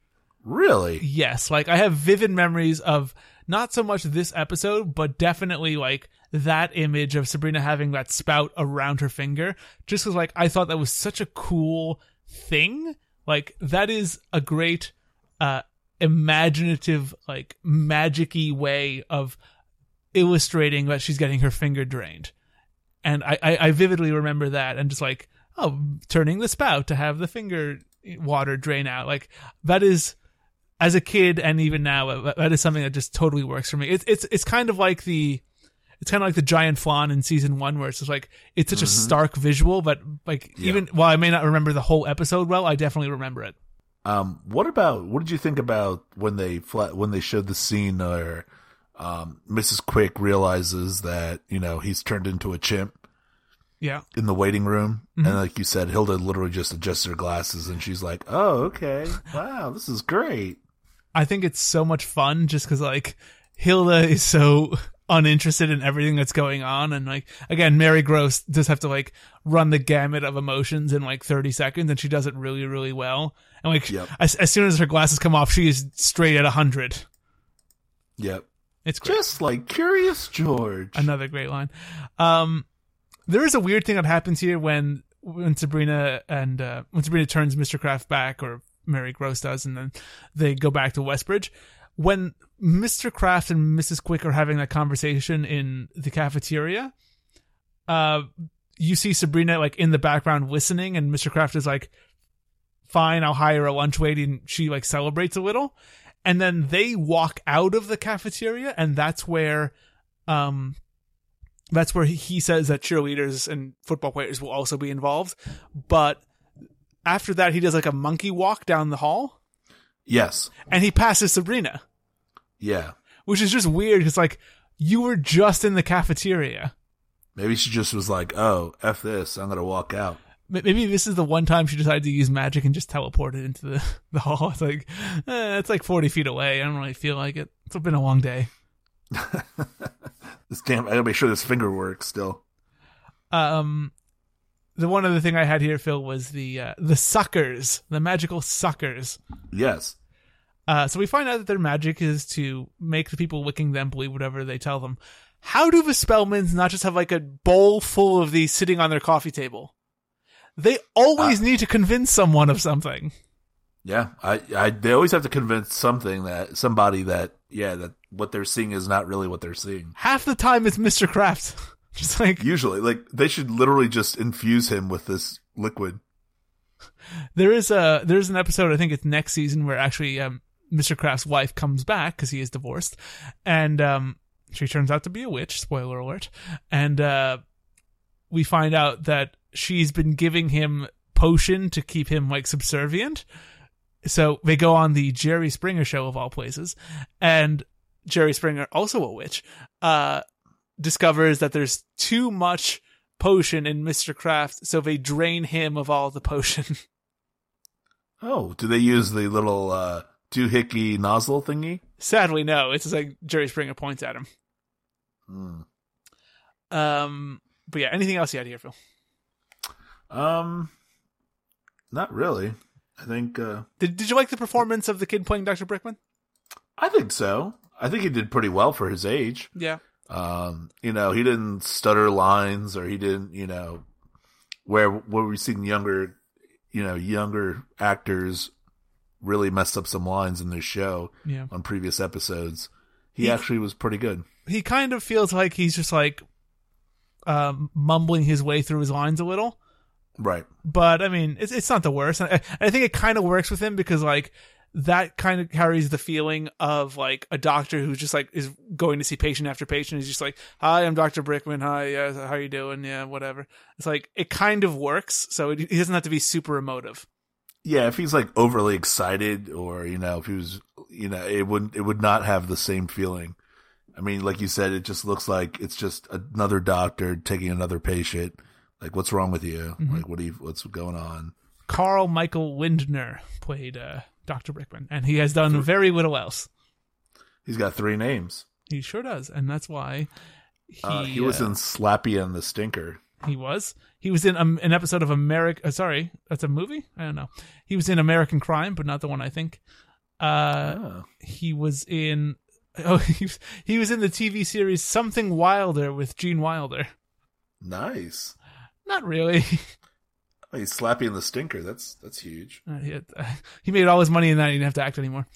Really? Yes, like I have vivid memories of not so much this episode, but definitely like that image of Sabrina having that spout around her finger. Just because, like, I thought that was such a cool thing. Like, that is a great, uh, imaginative, like, magic-y way of illustrating that she's getting her finger drained. And I, I, I vividly remember that and just like, oh, turning the spout to have the finger water drain out. Like, that is as a kid and even now uh, that is something that just totally works for me it's it's it's kind of like the it's kind of like the giant flan in season one where it's just like it's such a Mhm. stark visual but like Yeah. even while i may not remember the whole episode well i definitely remember it Um, what about what did you think about when they flat when they showed the scene where um, Mrs. Quick realizes that you know he's turned into a chimp yeah. in the waiting room, Mhm. and like you said, Hilda literally just adjusts her glasses, and she's like, "Oh, okay, wow, this is great." i think it's so much fun just because like hilda is so uninterested in everything that's going on. And like again mary gross does have to like run the gamut of emotions in like 30 seconds and she does it really really well. And like as, as soon as her glasses come off she is straight at 100 Yep, it's great. just like Curious George. Another great line. Um, there is a weird thing that happens here when when Sabrina and uh, when Sabrina turns Mr. Kraft back, or Mary Gross does, and then they go back to Westbridge. When Mr. Kraft and Mrs. Quick are having that conversation in the cafeteria, uh, you see Sabrina like in the background listening, and Mr. Kraft is like, "Fine, I'll hire a lunch lady," and she like celebrates a little, and then they walk out of the cafeteria, and that's where, um, that's where he- says that cheerleaders and football players will also be involved. But after that, he does like a monkey walk down the hall, Yes. and he passes Sabrina, Yeah. which is just weird because like you were just in the cafeteria. Maybe she just was like, "Oh, f this, I'm gonna walk out." Maybe this is the one time she decided to use magic and just teleported into the, the hall. It's like, eh, it's like 40 feet away. I don't really feel like it. It's been a long day. This damn, I gotta make sure this finger works still. Um, the one other thing I had here, Phil, was the uh, the suckers, the magical suckers. Yes. Uh, so we find out that their magic is to make the people licking them believe whatever they tell them. How do the Spellmans not just have like a bowl full of these sitting on their coffee table? They always need to convince someone of something. Yeah, I, I, they always have to convince something that somebody that, yeah, that what they're seeing is not really what they're seeing. Half the time it's Mr. Kraft. just like Usually, like they should literally just infuse him with this liquid. there is a there's an episode I think it's next season where actually um, Mr. Kraft's wife comes back because he is divorced, and um, she turns out to be a witch. Spoiler alert! And uh, we find out that she's been giving him potion to keep him like subservient. So they go on the Jerry Springer show of all places, and Jerry Springer, also a witch, uh, discovers that there's too much potion in Mr. Kraft, so they drain him of all the potion. Oh, do they use the little uh, doohickey nozzle thingy? Sadly, no. It's just like Jerry Springer points at him. Hmm. Um, but yeah, anything else you had here, Phil? Um, not really. I think. Uh, Did Did you like the performance of the kid playing Dr. Brickman? I think so. I think he did pretty well for his age. Yeah. Um, you know, he didn't stutter lines or he didn't, you know, where where we've seen younger, you know, younger actors really messed up some lines in this show Yeah. on previous episodes. He, He- actually was pretty good. He kind of feels like he's just like um, mumbling his way through his lines a little. Right. But I mean, it's it's not the worst. I, I think it kind of works with him because like that kind of carries the feeling of like a doctor who's just like is going to see patient after patient. He's just like, "Hi, I'm Doctor Brickman. Hi, yeah, how are you doing? Yeah, whatever." It's like it kind of works, so it, he doesn't have to be super emotive. Yeah, if he's like overly excited or, you know, if he was, you know, it wouldn't, it would not have the same feeling. I mean, like you said, it just looks like it's just another doctor taking another patient. Like, what's wrong with you? Mhm. Like, what do you, what's going on? Carl Michael Lindner played uh, Doctor Brickman, and he has done very little else. He's got three names. He sure does, and that's why he Uh, he was uh, in Slappy and the Stinker. He was. He was in um, an episode of America. Uh, sorry, that's a movie. I don't know. He was in American Crime, but not the one I think. Uh, Oh. he was in. Oh, he was, he was in the TV series Something Wilder with Gene Wilder. Nice. Not really. Oh, he's Slappy and the Stinker. That's that's huge. Uh, he, had- he made all his money in that. He didn't have to act anymore.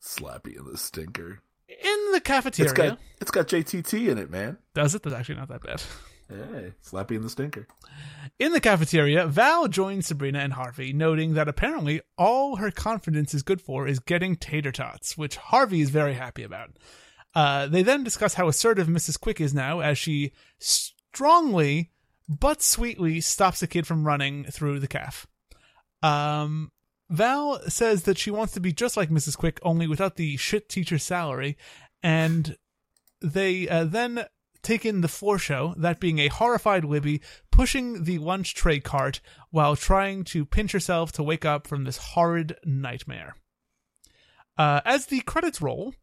Slappy and the Stinker. In the cafeteria, It's got it's got JTT in it, man. does it? That's actually not that bad. Hey, Slappy and the Stinker. In the cafeteria, Val joins Sabrina and Harvey, noting that apparently all her confidence is good for is getting tater tots, which Harvey is very happy about. Uh, they then discuss how assertive Mrs. Quick is now as she strongly but sweetly stops the kid from running through the calf. Um, Val says that she wants to be just like Mrs. Quick, only without the shit teacher salary, and they uh, then take in the floor show, that being a horrified Libby pushing the lunch tray cart while trying to pinch herself to wake up from this horrid nightmare. Uh, as the credits roll,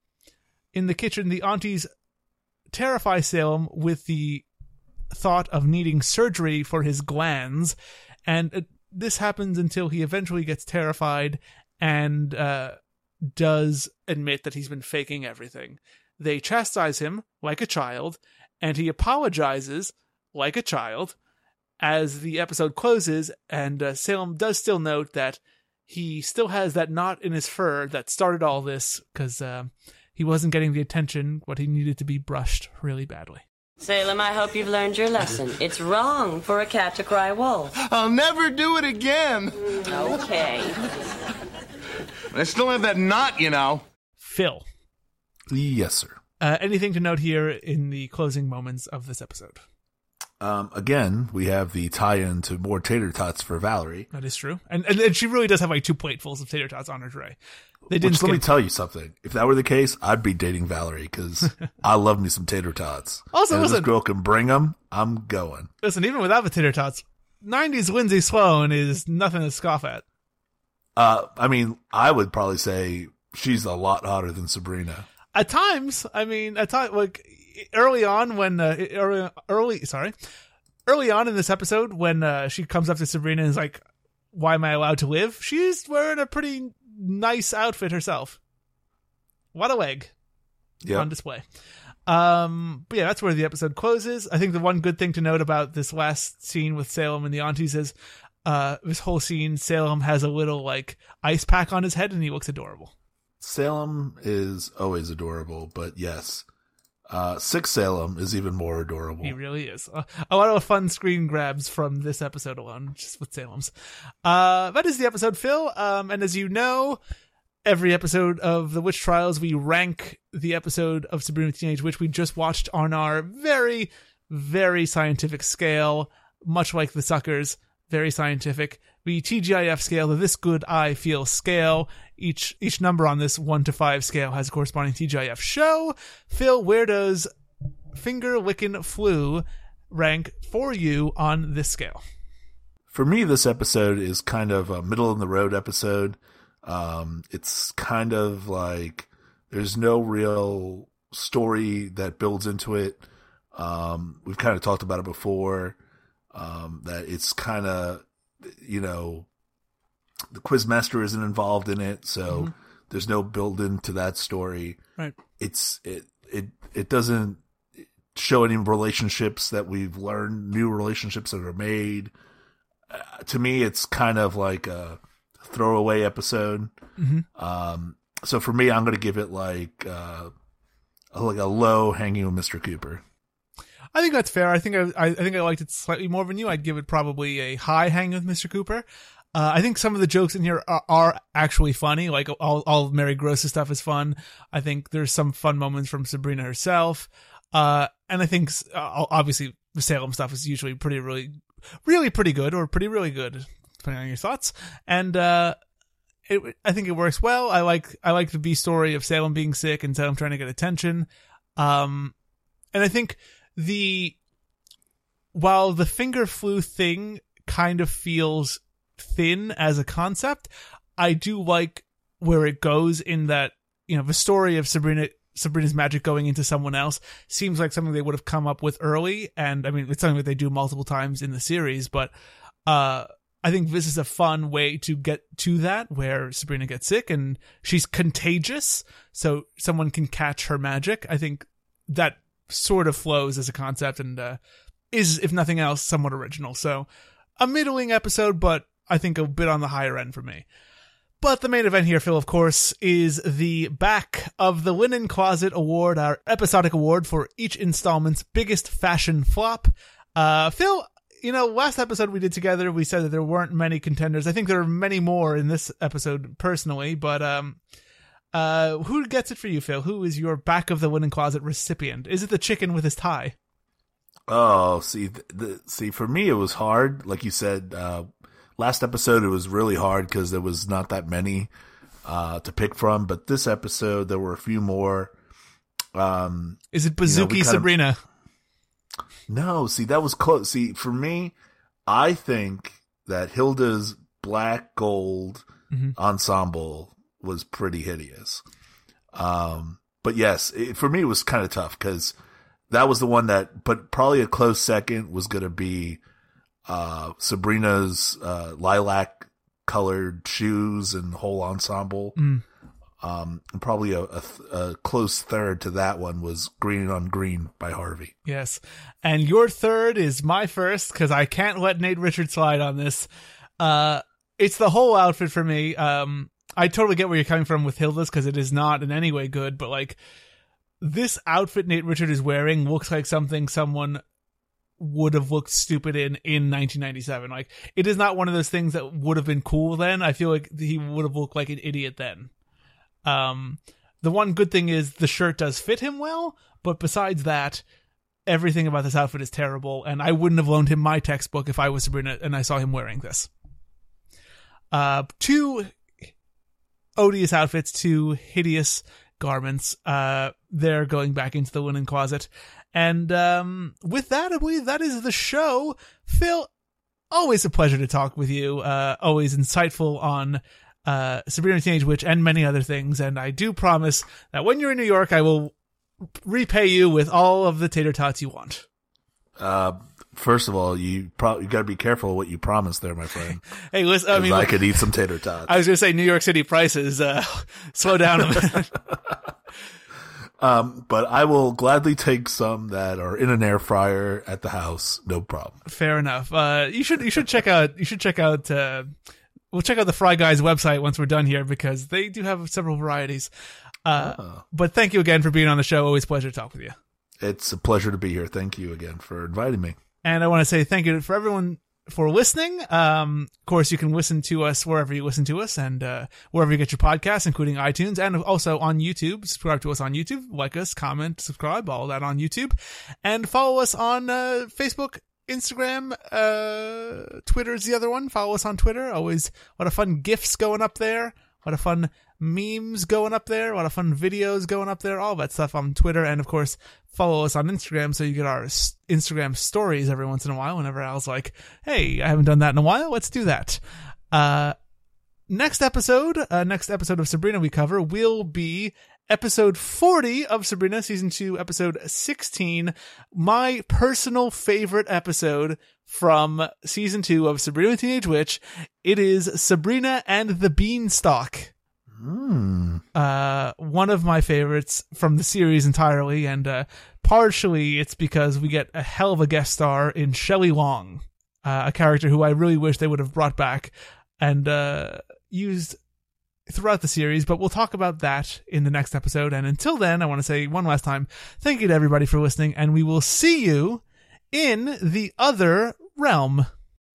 in the kitchen, the aunties terrify Salem with the thought of needing surgery for his glands, and uh, this happens until he eventually gets terrified and uh, does admit that he's been faking everything. They chastise him like a child, and he apologizes like a child as the episode closes. And uh, Salem does still note that he still has that knot in his fur that started all this because uh, he wasn't getting the attention what he needed to be brushed really badly. Salem, I hope you've learned your lesson. It's wrong for a cat to cry wolf. I'll never do it again. Okay. I still have that knot, you know. Phil. Yes, sir. Uh, anything to note here in the closing moments of this episode? Um, again, we have the tie-in to more tater tots for Valerie. That is true, and, and and she really does have like two platefuls of tater tots on her tray. They didn't. Which let me tell you something. If that were the case, I'd be dating Valerie because I love me some tater tots. Also, and if this girl can bring them, I'm going. Listen, even without the tater tots, '90s Lindsay Sloane is nothing to scoff at. Uh, I mean, I would probably say she's a lot hotter than Sabrina. At times, I mean, at times, like early on when uh, early, early, sorry, early on in this episode when uh, she comes up to Sabrina and is like, "Why am I allowed to live?" She's wearing a pretty nice outfit herself. What a leg Yep. on display. Um, but yeah, that's where the episode closes. I think the one good thing to note about this last scene with Salem and the aunties is, uh, this whole scene, Salem has a little like ice pack on his head and he looks adorable. Salem is always adorable, but yes, uh, Six Salem is even more adorable. He really is. Uh, a lot of fun screen grabs from this episode alone, just with Salem's. Uh, that is the episode, Phil. Um, and as you know, every episode of The Witch Trials, we rank the episode of Sabrina Teenage Witch we just watched on our very, very scientific scale, much like the suckers, very scientific. The TGIF scale, the This Good I Feel scale. Each each number on this one to five scale has a corresponding TGIF show. Phil, where does finger licking flu rank for you on this scale? For me, this episode is kind of a middle of the road episode. Um, it's kind of like there's no real story that builds into it. Um, we've kind of talked about it before. Um, that it's kind of, you know, the quizmaster isn't involved in it, so Mhm. there's no build into that story. Right. It's it it it doesn't show any relationships that we've learned, new relationships that are made. Uh, to me, it's kind of like a throwaway episode. Mhm. Um, so for me, I'm going to give it like uh, like a low hanging with Mr. Cooper. I think that's fair. I think I, I I think I liked it slightly more than you. I'd give it probably a high hang with Mr. Cooper. Uh, I think some of the jokes in here are, are actually funny. Like all, all of Mary Gross's stuff is fun. I think there's some fun moments from Sabrina herself. Uh, and I think uh, obviously the Salem stuff is usually pretty, really, really pretty good or pretty, really good, depending on your thoughts. And, uh, it, I think it works well. I like, I like the B story of Salem being sick and Salem trying to get attention. Um, and I think the, while the finger flu thing kind of feels thin as a concept, I do like where it goes in that, you know, the story of Sabrina Sabrina's magic going into someone else seems like something they would have come up with early and I mean it's something that they do multiple times in the series, but uh I think this is a fun way to get to that where Sabrina gets sick and she's contagious, so someone can catch her magic. I think that sort of flows as a concept and uh, is, if nothing else, somewhat original. So a middling episode, but I think a bit on the higher end for me. But the main event here, Phil, of course, is the back of the Linen Closet Award, our episodic award for each installment's biggest fashion flop. Uh, Phil, you know, last episode we did together, we said that there weren't many contenders. I think there are many more in this episode personally, but, um, uh, who gets it for you, Phil? Who is your back of the linen closet recipient? Is it the chicken with his tie? Oh, see, the, see, for me, it was hard. Like you said, uh, last episode, it was really hard because there was not that many, uh, to pick from. But this episode, there were a few more. Um, Is it you know, Bazooki kind of- Sabrina? No, see, that was close. See, for me, I think that Hilda's black gold Mhm. ensemble was pretty hideous. Um, but yes, it, for me, it was kind of tough because that was the one that, but probably a close second was going to be, uh, Sabrina's, uh, lilac colored shoes and whole ensemble. Mm. Um, and probably a, a, th- a close third to that one was Green on Green by Harvey. Yes. And your third is my first because I can't let Nate Richert slide on this. Uh, it's the whole outfit for me. Um, I totally get where you're coming from with Hilda's because it is not in any way good, but like this outfit Nate Richert is wearing looks like something someone would have looked stupid in in 1997. Like it is not one of those things that would have been cool then. I feel like he would have looked like an idiot then. Um, the one good thing is the shirt does fit him well, but besides that, everything about this outfit is terrible, and I wouldn't have loaned him my textbook if I was Sabrina and I saw him wearing this. Uh, two odious outfits, two hideous garments. Uh, they're going back into the linen closet. And um, with that, I believe that is the show. Phil, always a pleasure to talk with you. Uh, always insightful on uh, Sabrina Teenage Witch and many other things. And I do promise that when you're in New York, I will repay you with all of the tater tots you want. Uh, first of all, you probably got to be careful what you promise there, my friend. Hey, listen, I mean, I look- could eat some tater tots. I was going to say New York City prices. Uh, slow down a minute. Um, but I will gladly take some that are in an air fryer at the house, no problem. Fair enough. Uh, you should you should check out you should check out uh, we'll check out the Fry Guys website once we're done here because they do have several varieties. Uh, But thank you again for being on the show. Always a pleasure to talk with you. It's a pleasure to be here. Thank you again for inviting me. And I want to say thank you for everyone for listening. Um, of course, you can listen to us wherever you listen to us and uh, wherever you get your podcasts, including iTunes and also on YouTube. Subscribe to us on YouTube, like us, comment, subscribe, all that on YouTube, and follow us on uh, Facebook. Instagram, uh, Twitter is the other one. Follow us on Twitter. Always, what a fun gifs going up there. What a fun memes going up there. a lot of fun videos going up there. All that stuff on Twitter. And of course, follow us on Instagram so you get our Instagram stories every once in a while whenever Al's like, hey, I haven't done that in a while. Let's do that. Uh, next episode, uh, next episode of Sabrina we cover will be episode 40 of Sabrina season 2 episode 16 my personal favorite episode from season 2 of Sabrina Teenage Witch it is Sabrina and the Beanstalk uh, one of my favorites from the series entirely, and uh, partially it's because we get a hell of a guest star in Shelley Long, uh, a character who I really wish they would have brought back and uh, used throughout the series. But we'll talk about that in the next episode. And until then, I want to say one last time, thank you to everybody for listening, and we will see you in the other realm.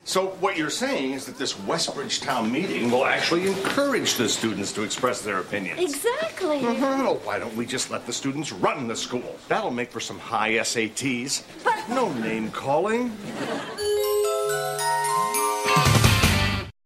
So what you're saying is that this Westbridge town meeting will actually encourage the students to express their opinions. Exactly. Well, why don't we just let the students run the school? That'll make for some high SATs. But no name calling.